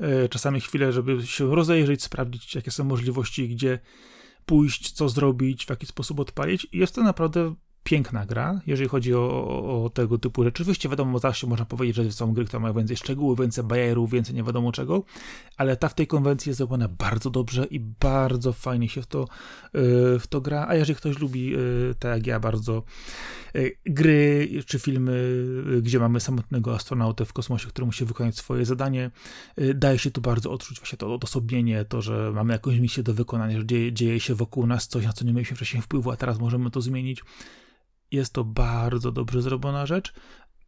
e, czasami chwilę, żeby się rozejrzeć, sprawdzić jakie są możliwości, gdzie pójść, co zrobić, w jaki sposób odpalić. I jest to naprawdę piękna gra, jeżeli chodzi o, o, tego typu rzeczy. Oczywiście wiadomo, zawsze można powiedzieć, że są gry, które mają więcej szczegółów, więcej bajerów, więcej nie wiadomo czego, ale ta w tej konwencji jest zrobiona bardzo dobrze i bardzo fajnie się w to, yy, w to gra, a jeżeli ktoś lubi, yy, tak jak ja, bardzo yy, gry czy filmy, y, gdzie mamy samotnego astronautę w kosmosie, który musi wykonać swoje zadanie, y, daje się tu bardzo odczuć właśnie to odosobnienie, to, że mamy jakąś misję do wykonania, że dzieje, dzieje się wokół nas coś, na co nie mieliśmy wcześniej wpływu, a teraz możemy to zmienić. Jest to bardzo dobrze zrobiona rzecz.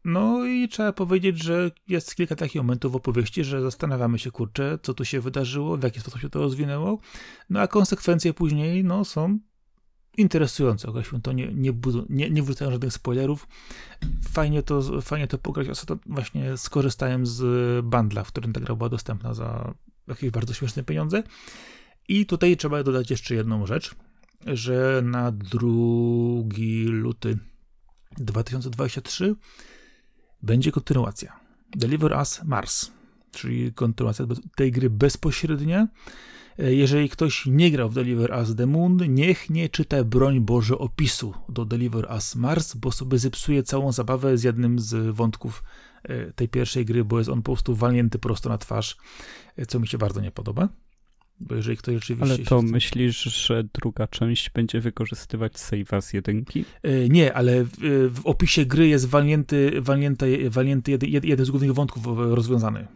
No i trzeba powiedzieć, że jest kilka takich momentów w opowieści, że zastanawiamy się, kurczę, co tu się wydarzyło, w jaki sposób się to rozwinęło. No a konsekwencje później, no, są interesujące. Określmy to, nie, nie, nie, nie wrzucają żadnych spoilerów. Fajnie to, fajnie to pograć. Ostatnio właśnie skorzystałem z bundla, w którym ta gra była dostępna za jakieś bardzo śmieszne pieniądze. I tutaj trzeba dodać jeszcze jedną rzecz – że na 2 luty 2023 będzie kontynuacja. Deliver Us Mars, czyli kontynuacja tej gry bezpośrednia. Jeżeli ktoś nie grał w Deliver Us The Moon, niech nie czyta broń Boże opisu do Deliver Us Mars, bo sobie zepsuje całą zabawę z jednym z wątków e, tej pierwszej gry, bo jest on po prostu walnięty prosto na twarz, e, co mi się bardzo nie podoba. Bo jeżeli ktoś rzeczywiście. Ale to myślisz, że druga część będzie wykorzystywać save'a z jedynki? E, nie, ale w, w, opisie gry jest walnięty, walnięty, walnięty jeden, jeden z głównych wątków rozwiązany.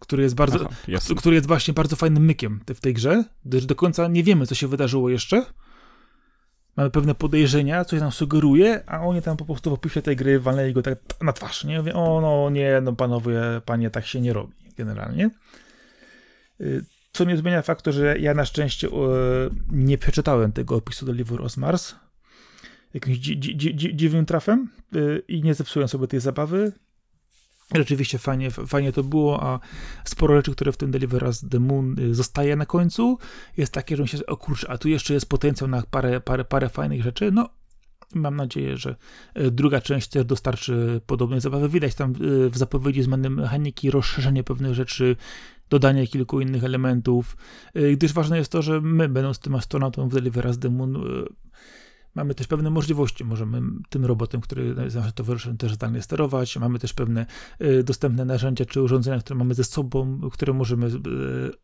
Który jest bardzo. Aha, który jest właśnie bardzo fajnym mykiem w tej grze, gdyż do końca nie wiemy, co się wydarzyło jeszcze. Mamy pewne podejrzenia, coś nam sugeruje, a oni tam po prostu w opisie tej gry walnęli go tak na twarz, nie? Mówię, o no nie, no panowie, panie, tak się nie robi generalnie. Co nie zmienia faktu, że ja na szczęście e, nie przeczytałem tego opisu Deliver Us Mars jakimś dzi dzi dzi dziwnym trafem e, i nie zepsułem sobie tej zabawy. Rzeczywiście fajnie, fajnie to było, a sporo rzeczy, które w tym Deliver The Moon e, zostaje na końcu, jest takie, że myślę, o kurczę, a tu jeszcze jest potencjał na parę, parę, parę fajnych rzeczy. No, mam nadzieję, że druga część też dostarczy podobnej zabawy. Widać tam w zapowiedzi zmiany mechaniki, rozszerzenie pewnych rzeczy, dodanie kilku innych elementów, y, gdyż ważne jest to, że my, będąc tym astronautą w Deliver Us the Moon, y, Mamy też pewne możliwości. Możemy tym robotem, który jest naszym towarzyszem, też zdalnie sterować. Mamy też pewne y, dostępne narzędzia czy urządzenia, które mamy ze sobą, które możemy y,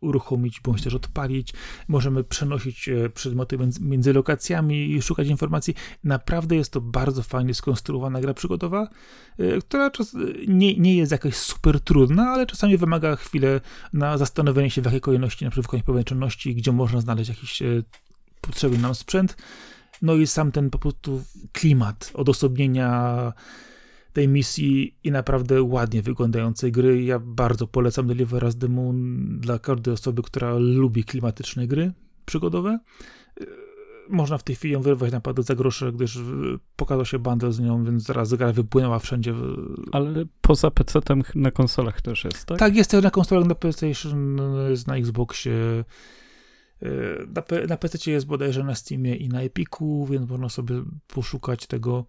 uruchomić bądź też odpalić. Możemy przenosić y, przedmioty między, lokacjami i szukać informacji. Naprawdę jest to bardzo fajnie skonstruowana gra przygodowa, która nie, nie jest jakaś super trudna, ale czasami wymaga chwilę na zastanowienie się, w jakiej kolejności na przykład pewnej czynności, gdzie można znaleźć jakiś potrzebny nam sprzęt. No i sam ten po prostu klimat odosobnienia tej misji i naprawdę ładnie wyglądającej gry. Ja bardzo polecam Deliver Us the Moon dla każdej osoby, która lubi klimatyczne gry przygodowe. Można w tej chwili ją wyrwać naprawdę za grosze, gdyż pokazał się bundle z nią, więc zaraz gra wypłynęła wszędzie. Ale poza PC-tem na konsolach też jest, tak? Tak, jest też na konsolach na PlayStation, jest na Xboxie. Y, na, na PC jest bodajże na Steamie i na Epiku, więc można sobie poszukać tego.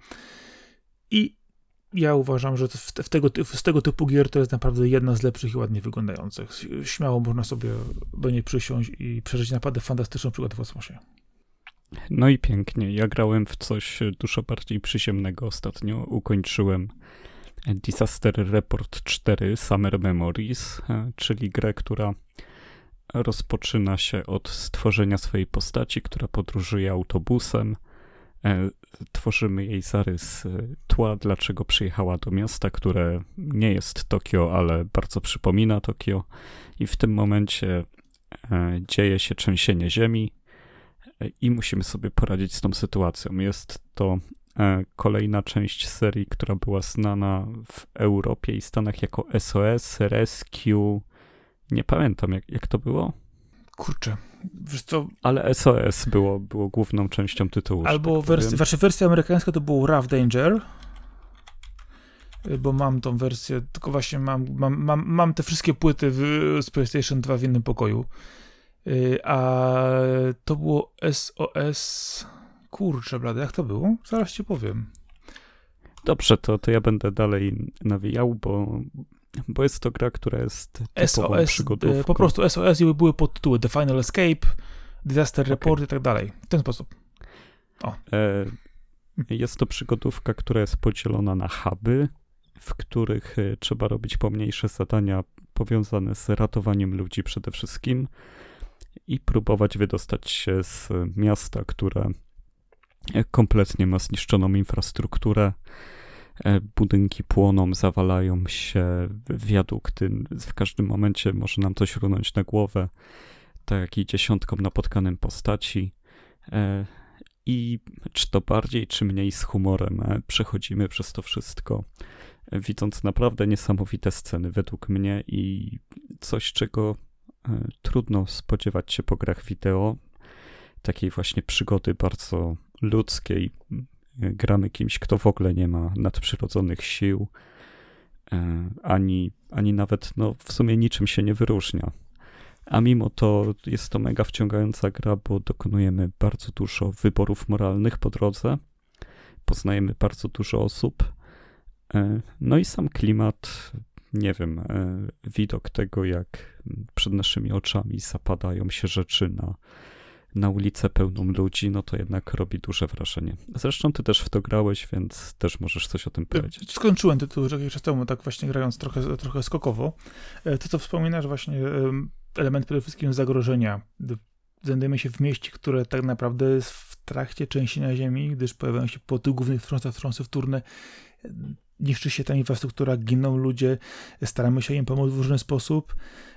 I ja uważam, że w, w tego, z tego typu gier to jest naprawdę jedna z lepszych i ładnie wyglądających. Śmiało można sobie do niej przysiąść i przeżyć naprawdę fantastyczną przygodę w kosmosie. No i pięknie. Ja grałem w coś dużo bardziej przyziemnego ostatnio. Ukończyłem Disaster Report 4 Summer Memories, e, czyli grę, która rozpoczyna się od stworzenia swojej postaci, która podróżuje autobusem. E, tworzymy jej zarys e, tła, dlaczego przyjechała do miasta, które nie jest Tokio, ale bardzo przypomina Tokio. I w tym momencie e, dzieje się trzęsienie ziemi i musimy sobie poradzić z tą sytuacją. Jest to kolejna część serii, która była znana w Europie i Stanach jako SOS, Rescue, nie pamiętam, jak, jak to było. Kurczę, wiesz co... Ale SOS było, było główną częścią tytułu. Albo tak wersja, znaczy wersja amerykańska to był Rough Danger, bo mam tą wersję, tylko właśnie mam, mam, mam, mam te wszystkie płyty w, z PlayStation 2 w innym pokoju. Y, a to było SOS... Kurczę, blady, jak to było? Zaraz ci powiem. Dobrze, to, to ja będę dalej nawijał, bo, bo jest to gra, która jest SOS, przygodówką. Po prostu SOS i były podtytuły The Final Escape, Disaster okay. Report i tak dalej. W ten sposób. O. E, jest to przygodówka, która jest podzielona na huby, w których e, trzeba robić pomniejsze zadania powiązane z ratowaniem ludzi przede wszystkim i próbować wydostać się z miasta, które kompletnie ma zniszczoną infrastrukturę E, budynki płoną, zawalają się, wiadukty, w każdym momencie może nam coś runąć na głowę, tak i dziesiątkom napotkanym postaci. E, I czy to bardziej, czy mniej z humorem? E, przechodzimy przez to wszystko, widząc naprawdę niesamowite sceny według mnie i coś, czego trudno spodziewać się po grach wideo, takiej właśnie przygody bardzo ludzkiej, gramy kimś, kto w ogóle nie ma nadprzyrodzonych sił, e, ani, ani nawet no, w sumie niczym się nie wyróżnia. A mimo to jest to mega wciągająca gra, bo dokonujemy bardzo dużo wyborów moralnych po drodze, poznajemy bardzo dużo osób. E, no i sam klimat, nie wiem, e, widok tego, jak przed naszymi oczami zapadają się rzeczy na na ulicę pełną ludzi, no to jednak robi duże wrażenie. Zresztą ty też w to grałeś, więc też możesz coś o tym powiedzieć. Skończyłem tytuł jakiś czas temu, tak właśnie grając trochę, trochę skokowo. E, to, co wspominasz właśnie, element przede wszystkim zagrożenia. Znajdujemy się w mieście, które tak naprawdę jest w trakcie trzęsienia ziemi, gdyż pojawiają się po tych głównych wstrząsach wstrząsy wtórne niszczy się ta infrastruktura, giną ludzie, staramy się im pomóc w różny sposób.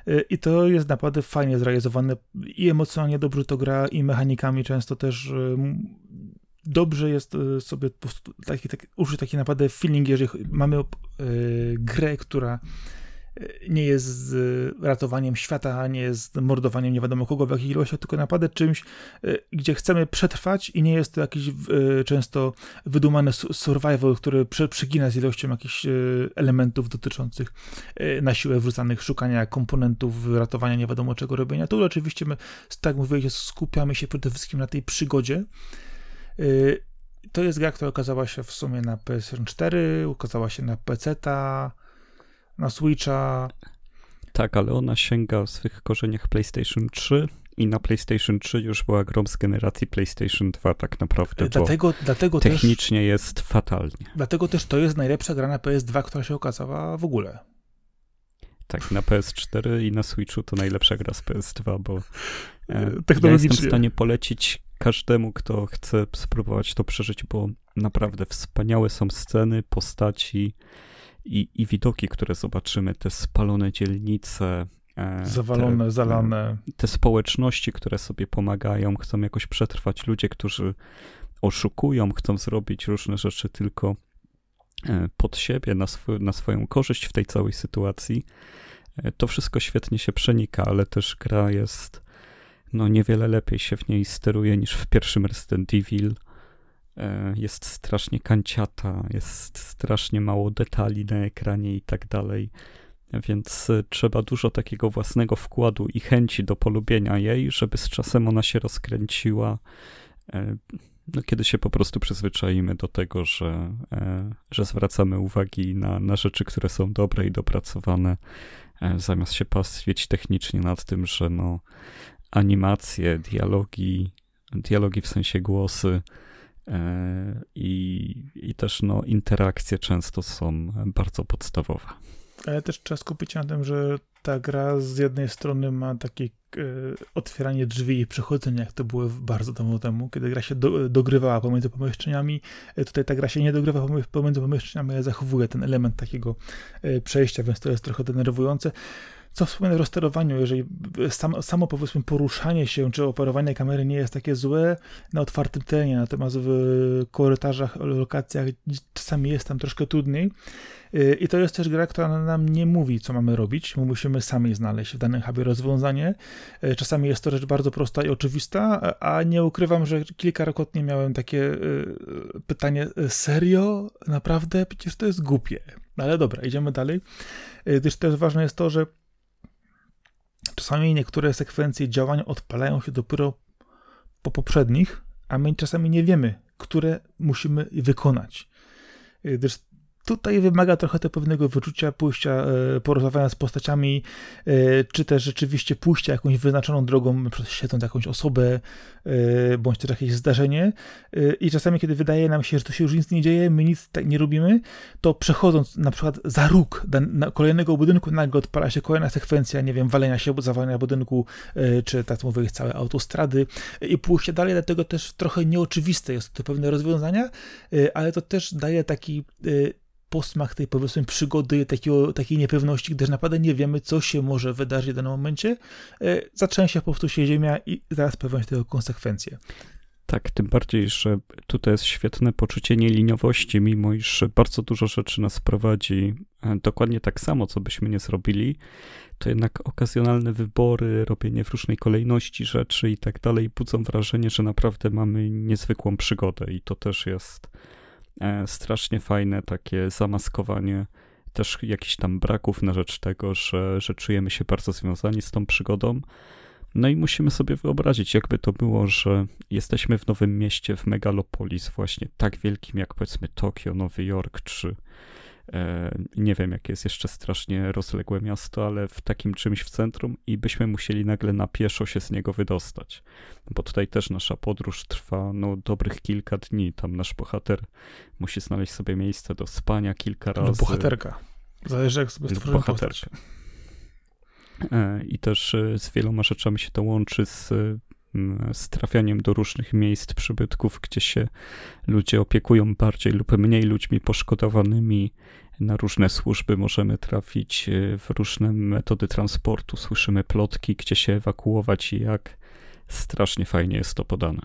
Y, i to jest naprawdę fajnie zrealizowane i emocjonalnie dobrze to gra i mechanikami często też y, dobrze jest y, sobie taki, taki, użyć taki naprawdę feeling, jeżeli mamy grę, która nie jest ratowaniem świata, nie jest mordowaniem nie wiadomo kogo w jakich ilościach, tylko naprawdę czymś, e, gdzie chcemy przetrwać i nie jest to jakiś e, często wydumany survival, który przegina z ilością jakichś e, elementów dotyczących na siłę wrzucanych, szukania komponentów, ratowania nie wiadomo czego robienia. Tu oczywiście my, tak mówię, skupiamy się przede wszystkim na tej przygodzie. To jest gra, która okazała się w sumie na PS4, ukazała się na PC-ta, na Switcha. Tak, ale ona sięga w swych korzeniach PlayStation 3 i na PlayStation 3 już była grom z generacji PlayStation 2 tak naprawdę, dlatego, dlatego technicznie też, jest fatalnie. Dlatego też to jest najlepsza gra na PS2, która się okazała w ogóle. Tak, na PS4 i na Switchu to najlepsza gra z PS2, bo e, ja jestem w stanie polecić każdemu, kto chce spróbować to przeżyć, bo naprawdę wspaniałe są sceny, postaci i, i widoki, które zobaczymy, te spalone dzielnice, e, Zawalone, te, zalane. Te społeczności, które sobie pomagają, chcą jakoś przetrwać. Ludzie, którzy oszukują, chcą zrobić różne rzeczy tylko e, pod siebie, na, sw na swoją korzyść w tej całej sytuacji. E, to wszystko świetnie się przenika, ale też gra jest, no niewiele lepiej się w niej steruje niż w pierwszym Resident Evil. E, jest strasznie kanciata, jest strasznie mało detali na ekranie i tak dalej. Więc e, trzeba dużo takiego własnego wkładu i chęci do polubienia jej, żeby z czasem ona się rozkręciła. No, kiedy się po prostu przyzwyczaimy do tego, że, że zwracamy uwagi na, na rzeczy, które są dobre i dopracowane, E, zamiast się pastwić technicznie nad tym, że no animacje, dialogi, dialogi w sensie głosy e, i, i też no interakcje często są bardzo podstawowe. Ale też trzeba skupić się na tym, że ta gra z jednej strony ma takie e, otwieranie drzwi i przechodzenie, jak to było bardzo dawno temu, kiedy gra się do, dogrywała pomiędzy pomieszczeniami. E, tutaj ta gra się nie dogrywa pomiędzy pomieszczeniami, ale zachowuje ten element takiego e, przejścia, więc to jest trochę denerwujące. Co wspomnę o rozsterowaniu, jeżeli sam, samo powiedzmy poruszanie się czy operowanie kamery nie jest takie złe na otwartym terenie, natomiast w korytarzach, lokacjach czasami jest tam troszkę trudniej. Y, I to jest też gra, która nam nie mówi, co mamy robić. My musimy sami znaleźć w danym hubie rozwiązanie. Y, czasami jest to rzecz bardzo prosta i oczywista, a nie ukrywam, że kilkakrotnie miałem takie y, pytanie: serio? Naprawdę? Przecież to jest głupie. Ale dobra, idziemy dalej. Gdyż też ważne jest to, że Czasami niektóre sekwencje działań odpalają się dopiero po poprzednich, a my czasami nie wiemy, które musimy wykonać. Gdyż tutaj wymaga trochę tego pewnego wyczucia, pójścia, e, porozmawiania z postaciami, e, czy też rzeczywiście pójścia jakąś wyznaczoną drogą, śledząc jakąś osobę, e, bądź też jakieś zdarzenie. I czasami, kiedy wydaje nam się, że to się już nic nie dzieje, my nic tak nie robimy, to przechodząc na przykład za róg kolejnego budynku, nagle odpala się kolejna sekwencja, nie wiem, walenia się, zawalenia budynku, czy tak mówię, całe autostrady i pójście dalej, dlatego też trochę nieoczywiste jest to pewne rozwiązania, ale to też daje taki posmak tej powiedzmy przygody, takiego, takiej niepewności, gdyż naprawdę nie wiemy, co się może wydarzyć w danym momencie. E, zatrzęsie po prostu się ziemia i zaraz pojawią tego konsekwencje. Tak, tym bardziej, że tutaj jest świetne poczucie nieliniowości, mimo iż bardzo dużo rzeczy nas prowadzi e, dokładnie tak samo, co byśmy nie zrobili, to jednak okazjonalne wybory, robienie w różnej kolejności rzeczy i tak dalej budzą wrażenie, że naprawdę mamy niezwykłą przygodę i to też jest strasznie fajne takie zamaskowanie też jakichś tam braków na rzecz tego, że, że czujemy się bardzo związani z tą przygodą. No i musimy sobie wyobrazić, jakby to było, że jesteśmy w nowym mieście, w megalopolis, właśnie tak wielkim jak powiedzmy Tokio, Nowy Jork czy E, nie wiem, jakie jest jeszcze strasznie rozległe miasto, ale w takim czymś w centrum i byśmy musieli nagle na pieszo się z niego wydostać. Bo tutaj też nasza podróż trwa no, dobrych kilka dni. Tam nasz bohater musi znaleźć sobie miejsce do spania kilka razy. Lub bohaterka. Zależy jak sobie stworzymy bohaterkę. E, I też e, z wieloma rzeczami się to łączy z z trafianiem do różnych miejsc, przybytków, gdzie się ludzie opiekują bardziej lub mniej ludźmi poszkodowanymi. Na różne służby możemy trafić, e, w różne metody transportu. Słyszymy plotki, gdzie się ewakuować i jak. Strasznie fajnie jest to podane.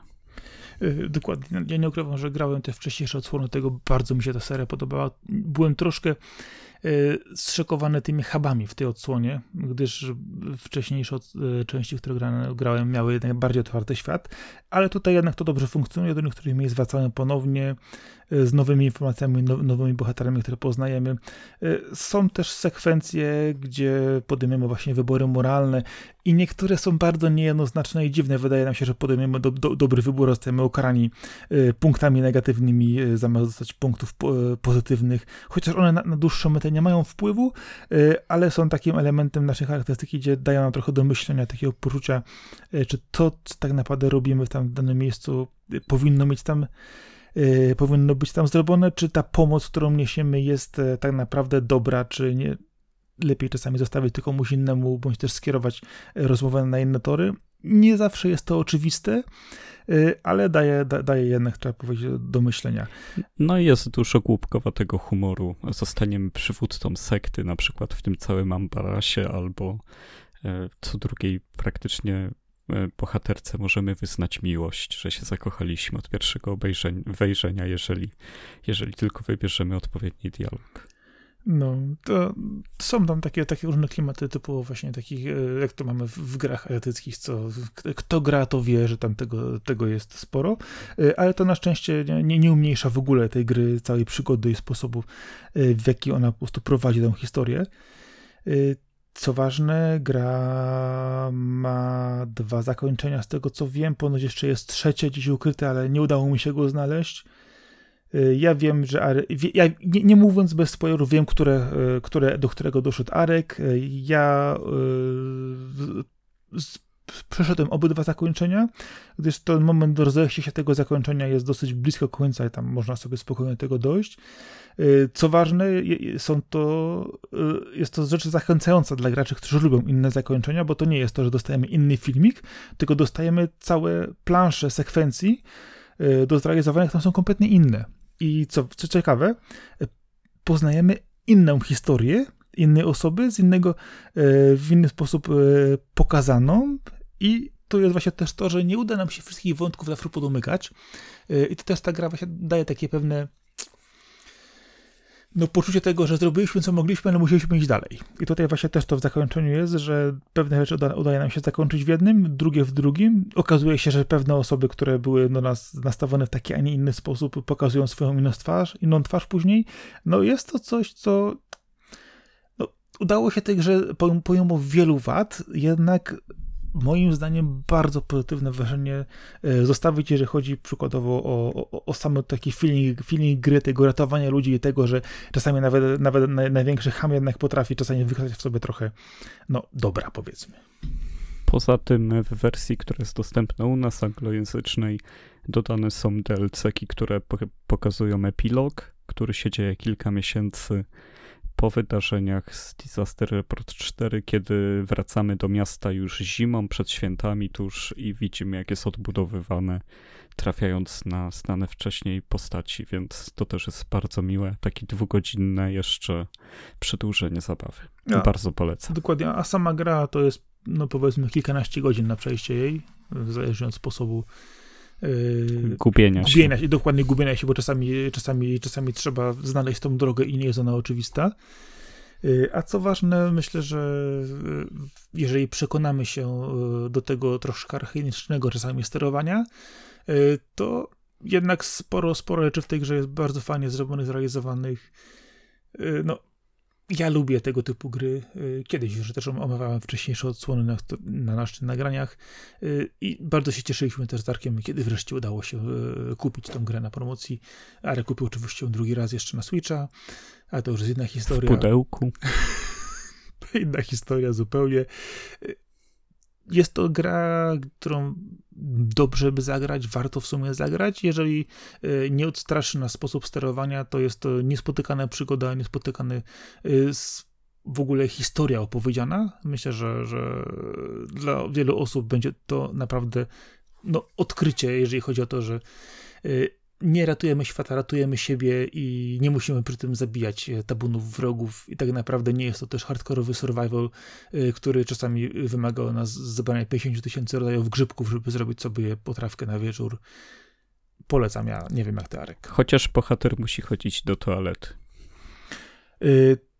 E, dokładnie. Ja nie ukrywam, że grałem te wcześniejsze odsłony tego. Bardzo mi się ta seria podobała. Byłem troszkę Y, zszokowany tymi hubami w tej odsłonie, gdyż wcześniejsze y, części, które grałem, miały jednak bardziej otwarty świat, ale tutaj jednak to dobrze funkcjonuje, do niektórych miejsc wracałem ponownie y, z nowymi informacjami, nowymi bohaterami, które poznajemy. Są też sekwencje, gdzie podejmujemy właśnie wybory moralne i niektóre są bardzo niejednoznaczne i dziwne. Wydaje nam się, że podejmiemy do, do, dobry wybór, zostajemy ukarani punktami negatywnymi, zamiast dostać punktów pozytywnych, chociaż one na, na, dłuższą metę nie mają wpływu, y, ale są takim elementem naszej charakterystyki, gdzie dają nam trochę do myślenia, takiego poczucia, y, czy to, co tak naprawdę robimy w tam danym miejscu, y, powinno mieć tam powinno być tam zrobione, czy ta pomoc, którą niesiemy jest tak naprawdę dobra, czy nie, lepiej czasami zostawić tylko komuś innemu, bądź też skierować rozmowę na inne tory. Nie zawsze jest to oczywiste, y, ale daje, da, daje jednak, trzeba powiedzieć, do myślenia. No i jest dużo głupkowatego humoru. Zostaniemy przywódcą sekty, na przykład w tym całym Ambarasie, albo e, co drugiej praktycznie e, bohaterce możemy wyznać miłość, że się zakochaliśmy od pierwszego obejrzenia, wejrzenia, jeżeli, jeżeli tylko wybierzemy odpowiedni dialog. No, to są tam takie, takie różne klimaty typu właśnie takich, e, jak to mamy w, grach azjatyckich, co kto gra, to wie, że tam tego, tego jest sporo, e, ale to na szczęście nie, nie umniejsza w ogóle tej gry, całej przygody i sposobu, e, w jaki ona po prostu prowadzi tę historię. Co ważne, gra ma dwa zakończenia, z tego co wiem, ponoć jeszcze jest trzecie gdzieś ukryte, ale nie udało mi się go znaleźć. Y, ja wiem, że Arek, ja nie, nie, mówiąc bez spoilerów, wiem, które, y, które, do którego doszedł Arek. Y, ja przeszedłem obydwa zakończenia, gdyż ten moment rozejścia się tego zakończenia jest dosyć blisko końca i tam można sobie spokojnie tego dojść. Co ważne, są to, jest to rzecz zachęcająca dla graczy, którzy lubią inne zakończenia, bo to nie jest to, że dostajemy inny filmik, tylko dostajemy całe plansze sekwencji do zrealizowania, które są kompletnie inne. I co, co ciekawe, poznajemy inną historię innej osoby, z innego, e, w inny sposób e, pokazaną i to jest właśnie też to, że nie uda nam się wszystkich wątków zawsze podomykać i to też ta gra właśnie daje takie pewne no, poczucie tego, że zrobiliśmy co mogliśmy, ale musieliśmy iść dalej. I tutaj właśnie też to w zakończeniu jest, że pewne rzeczy uda, udaje nam się zakończyć w jednym, drugie w drugim. Okazuje się, że pewne osoby, które były do nas nastawione w taki, a nie inny sposób, pokazują swoją inną twarz, inną twarz później. No jest to coś, co no, udało się tej grze, pomimo wielu wad, jednak moim zdaniem bardzo pozytywne wrażenie e, zostawić, jeżeli chodzi przykładowo o, o, o sam taki feeling, feeling gry, tego ratowania ludzi i tego, że czasami nawet, nawet największy ham jednak potrafi czasami wykazać w sobie trochę, no, dobra, powiedzmy. Poza tym w wersji, która jest dostępna u nas anglojęzycznej, dodane są DLC-ki, które pokazują epilog, który się dzieje kilka miesięcy po wydarzeniach z Disaster Report 4, kiedy wracamy do miasta już zimą przed świętami tuż i widzimy, jak jest odbudowywane, trafiając na znane wcześniej postaci, więc to też jest bardzo miłe. Takie dwugodzinne jeszcze przedłużenie zabawy. Bardzo polecam. Dokładnie, a sama gra to jest, no powiedzmy, kilkanaście godzin na przejście jej, zależnie od sposobu Yy, gubienia, gubienia się. Dokładnie gubienia się, bo czasami, czasami, czasami trzeba znaleźć tą drogę i nie jest ona oczywista. Yy, a co ważne, myślę, że yy, jeżeli przekonamy się do tego troszkę archaicznego czasami sterowania, to jednak sporo, sporo rzeczy w tej grze jest bardzo fajnie zrobionych, zrealizowanych. No, ja lubię tego typu gry. Y, kiedyś już też omawiałem wcześniejsze odsłony na, na naszych nagraniach y, i bardzo się cieszyliśmy też z Darkiem, kiedy wreszcie udało się y, kupić tą grę na promocji. Ale kupił oczywiście ją drugi raz jeszcze na Switcha, ale to już jest inna historia. W pudełku. inna historia zupełnie. Jest to gra, którą dobrze by zagrać, warto w sumie zagrać. Jeżeli e, nie odstraszy nas sposób sterowania, to jest to niespotykana przygoda, niespotykany e, w ogóle historia opowiedziana. Myślę, że, że dla wielu osób będzie to naprawdę no, odkrycie, jeżeli chodzi o to, że e, nie ratujemy świata, ratujemy siebie i nie musimy przy tym zabijać e, tabunów wrogów i tak naprawdę nie jest to też hardkorowy survival, e, który czasami wymaga od nas zebrania 50 tysięcy rodzajów grzybków, żeby zrobić sobie potrawkę na wieczór. Polecam ja, nie wiem jak ty Arek. Chociaż bohater musi chodzić do toalety.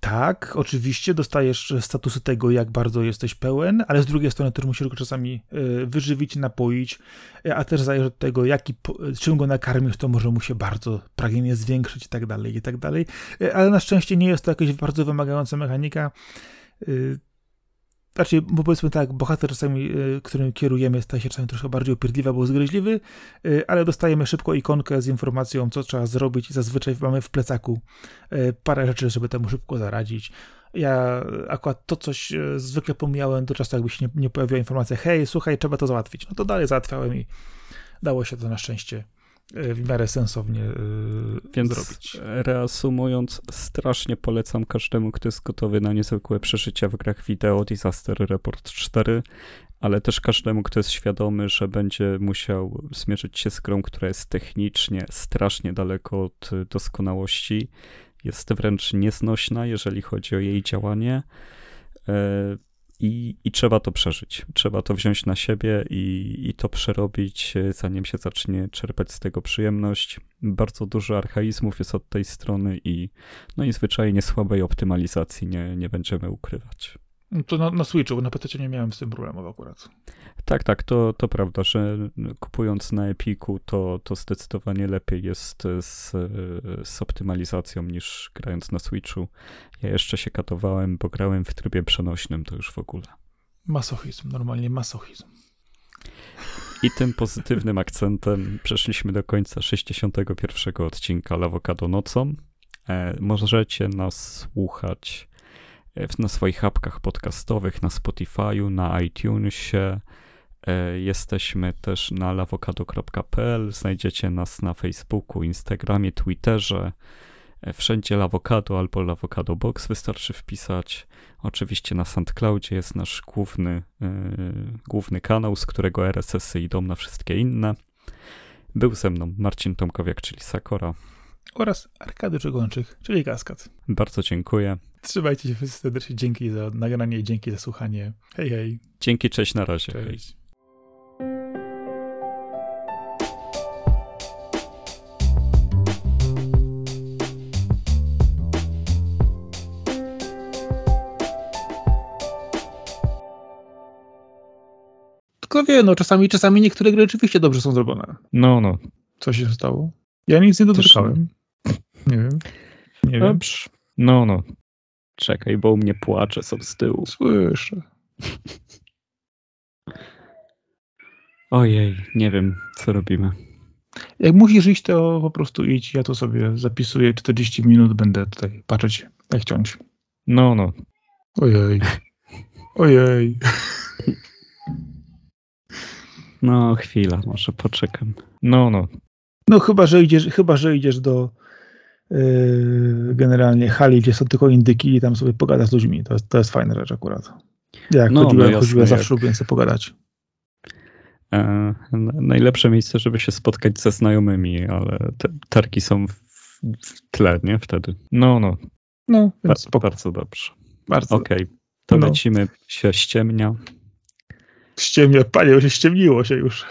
Tak, oczywiście dostajesz statusy tego, jak bardzo jesteś pełen, ale z drugiej strony też musisz go czasami e, wyżywić, napoić, e, a też zależy od tego, jaki, czym go nakarmisz, to może mu się bardzo pragnienie zwiększyć i tak dalej, i tak dalej. E, ale na szczęście nie jest to jakaś bardzo wymagająca mechanika. Znaczy, bo powiedzmy tak, bohater czasami, y, którym kierujemy, staje się czasami troszkę bardziej upierdliwy albo zgryźliwy, y, ale dostajemy szybko ikonkę z informacją, co trzeba zrobić zazwyczaj mamy w plecaku y, parę rzeczy, żeby temu szybko zaradzić. Ja akurat to coś zwykle pomijałem do czasu, jakby się nie, nie pojawiła informacja, hej, słuchaj, trzeba to załatwić. No to dalej załatwiałem i dało się to na szczęście w miarę sensownie Więc zrobić. Reasumując, strasznie polecam każdemu, kto jest gotowy na niezwykłe przeżycia w grach wideo Disaster Report 4, ale też każdemu, kto jest świadomy, że będzie musiał zmierzyć się z grą, która jest technicznie strasznie daleko od doskonałości. Jest wręcz nieznośna, jeżeli chodzi o jej działanie. I, I trzeba to przeżyć. Trzeba to wziąć na siebie i, i to przerobić, e, zanim się zacznie czerpać z tego przyjemność. Bardzo dużo archaizmów jest od tej strony i no i zwyczajnie słabej optymalizacji nie, nie będziemy ukrywać. To na, na Switchu, bo na PC nie miałem z tym problemów akurat. Tak, tak, to, to prawda, że kupując na Epiku to, to zdecydowanie lepiej jest z, z optymalizacją niż grając na Switchu. Ja jeszcze się katowałem, bo grałem w trybie przenośnym, to już w ogóle. Masochizm, normalnie masochizm. I tym pozytywnym akcentem przeszliśmy do końca 61 odcinka Lawokado nocą. E, możecie nas słuchać na swoich apkach podcastowych, na Spotify'u, na iTunesie. E, jesteśmy też na lawokado.pl. Znajdziecie nas na Facebooku, Instagramie, Twitterze. E, wszędzie Lawokado albo Lawokado Box wystarczy wpisać. Oczywiście na SoundCloudzie jest nasz główny, yy, główny kanał, z którego RSS-y idą na wszystkie inne. Był ze mną Marcin Tomkowiak, czyli Sakora. Oraz Arkady Czegończyk, czyli Kaskad. Bardzo dziękuję. Trzymajcie się wszyscy serdecznie. Dzięki za nagranie i dzięki za słuchanie. Hej, hej. Dzięki, cześć, na razie. Cześć. Tylko wie, no czasami, czasami niektóre gry rzeczywiście dobrze są zrobione. No, no. Co się stało? Ja nic nie dotykałem. Nie wiem. Nie Dobrze. wiem. No, no. Czekaj, bo u mnie płacze są z tyłu. Słyszę. Ojej, nie wiem, co robimy. Jak musisz iść, to po prostu idź. Ja to sobie zapisuję 40 minut, będę tutaj patrzeć, jak ciąć. No, no. Ojej. Ojej. No, chwila, może poczekam. No, no. No, chyba, że idziesz, chyba, że idziesz do generalnie hali, gdzie są tylko indyki i tam sobie pogada z ludźmi. To jest, to jest fajna rzecz akurat. Jak no, chodziłem, no chodziłem zawsze jak... lubię sobie pogadać. E, najlepsze miejsce, żeby się spotkać ze znajomymi, ale te targi są w, w tle, nie? Wtedy. No, no. No, więc ba bardzo dobrze. Bardzo. Okej, okay. to no. lecimy, się ściemnia. Ściemnia, panie, już się ściemniło się już.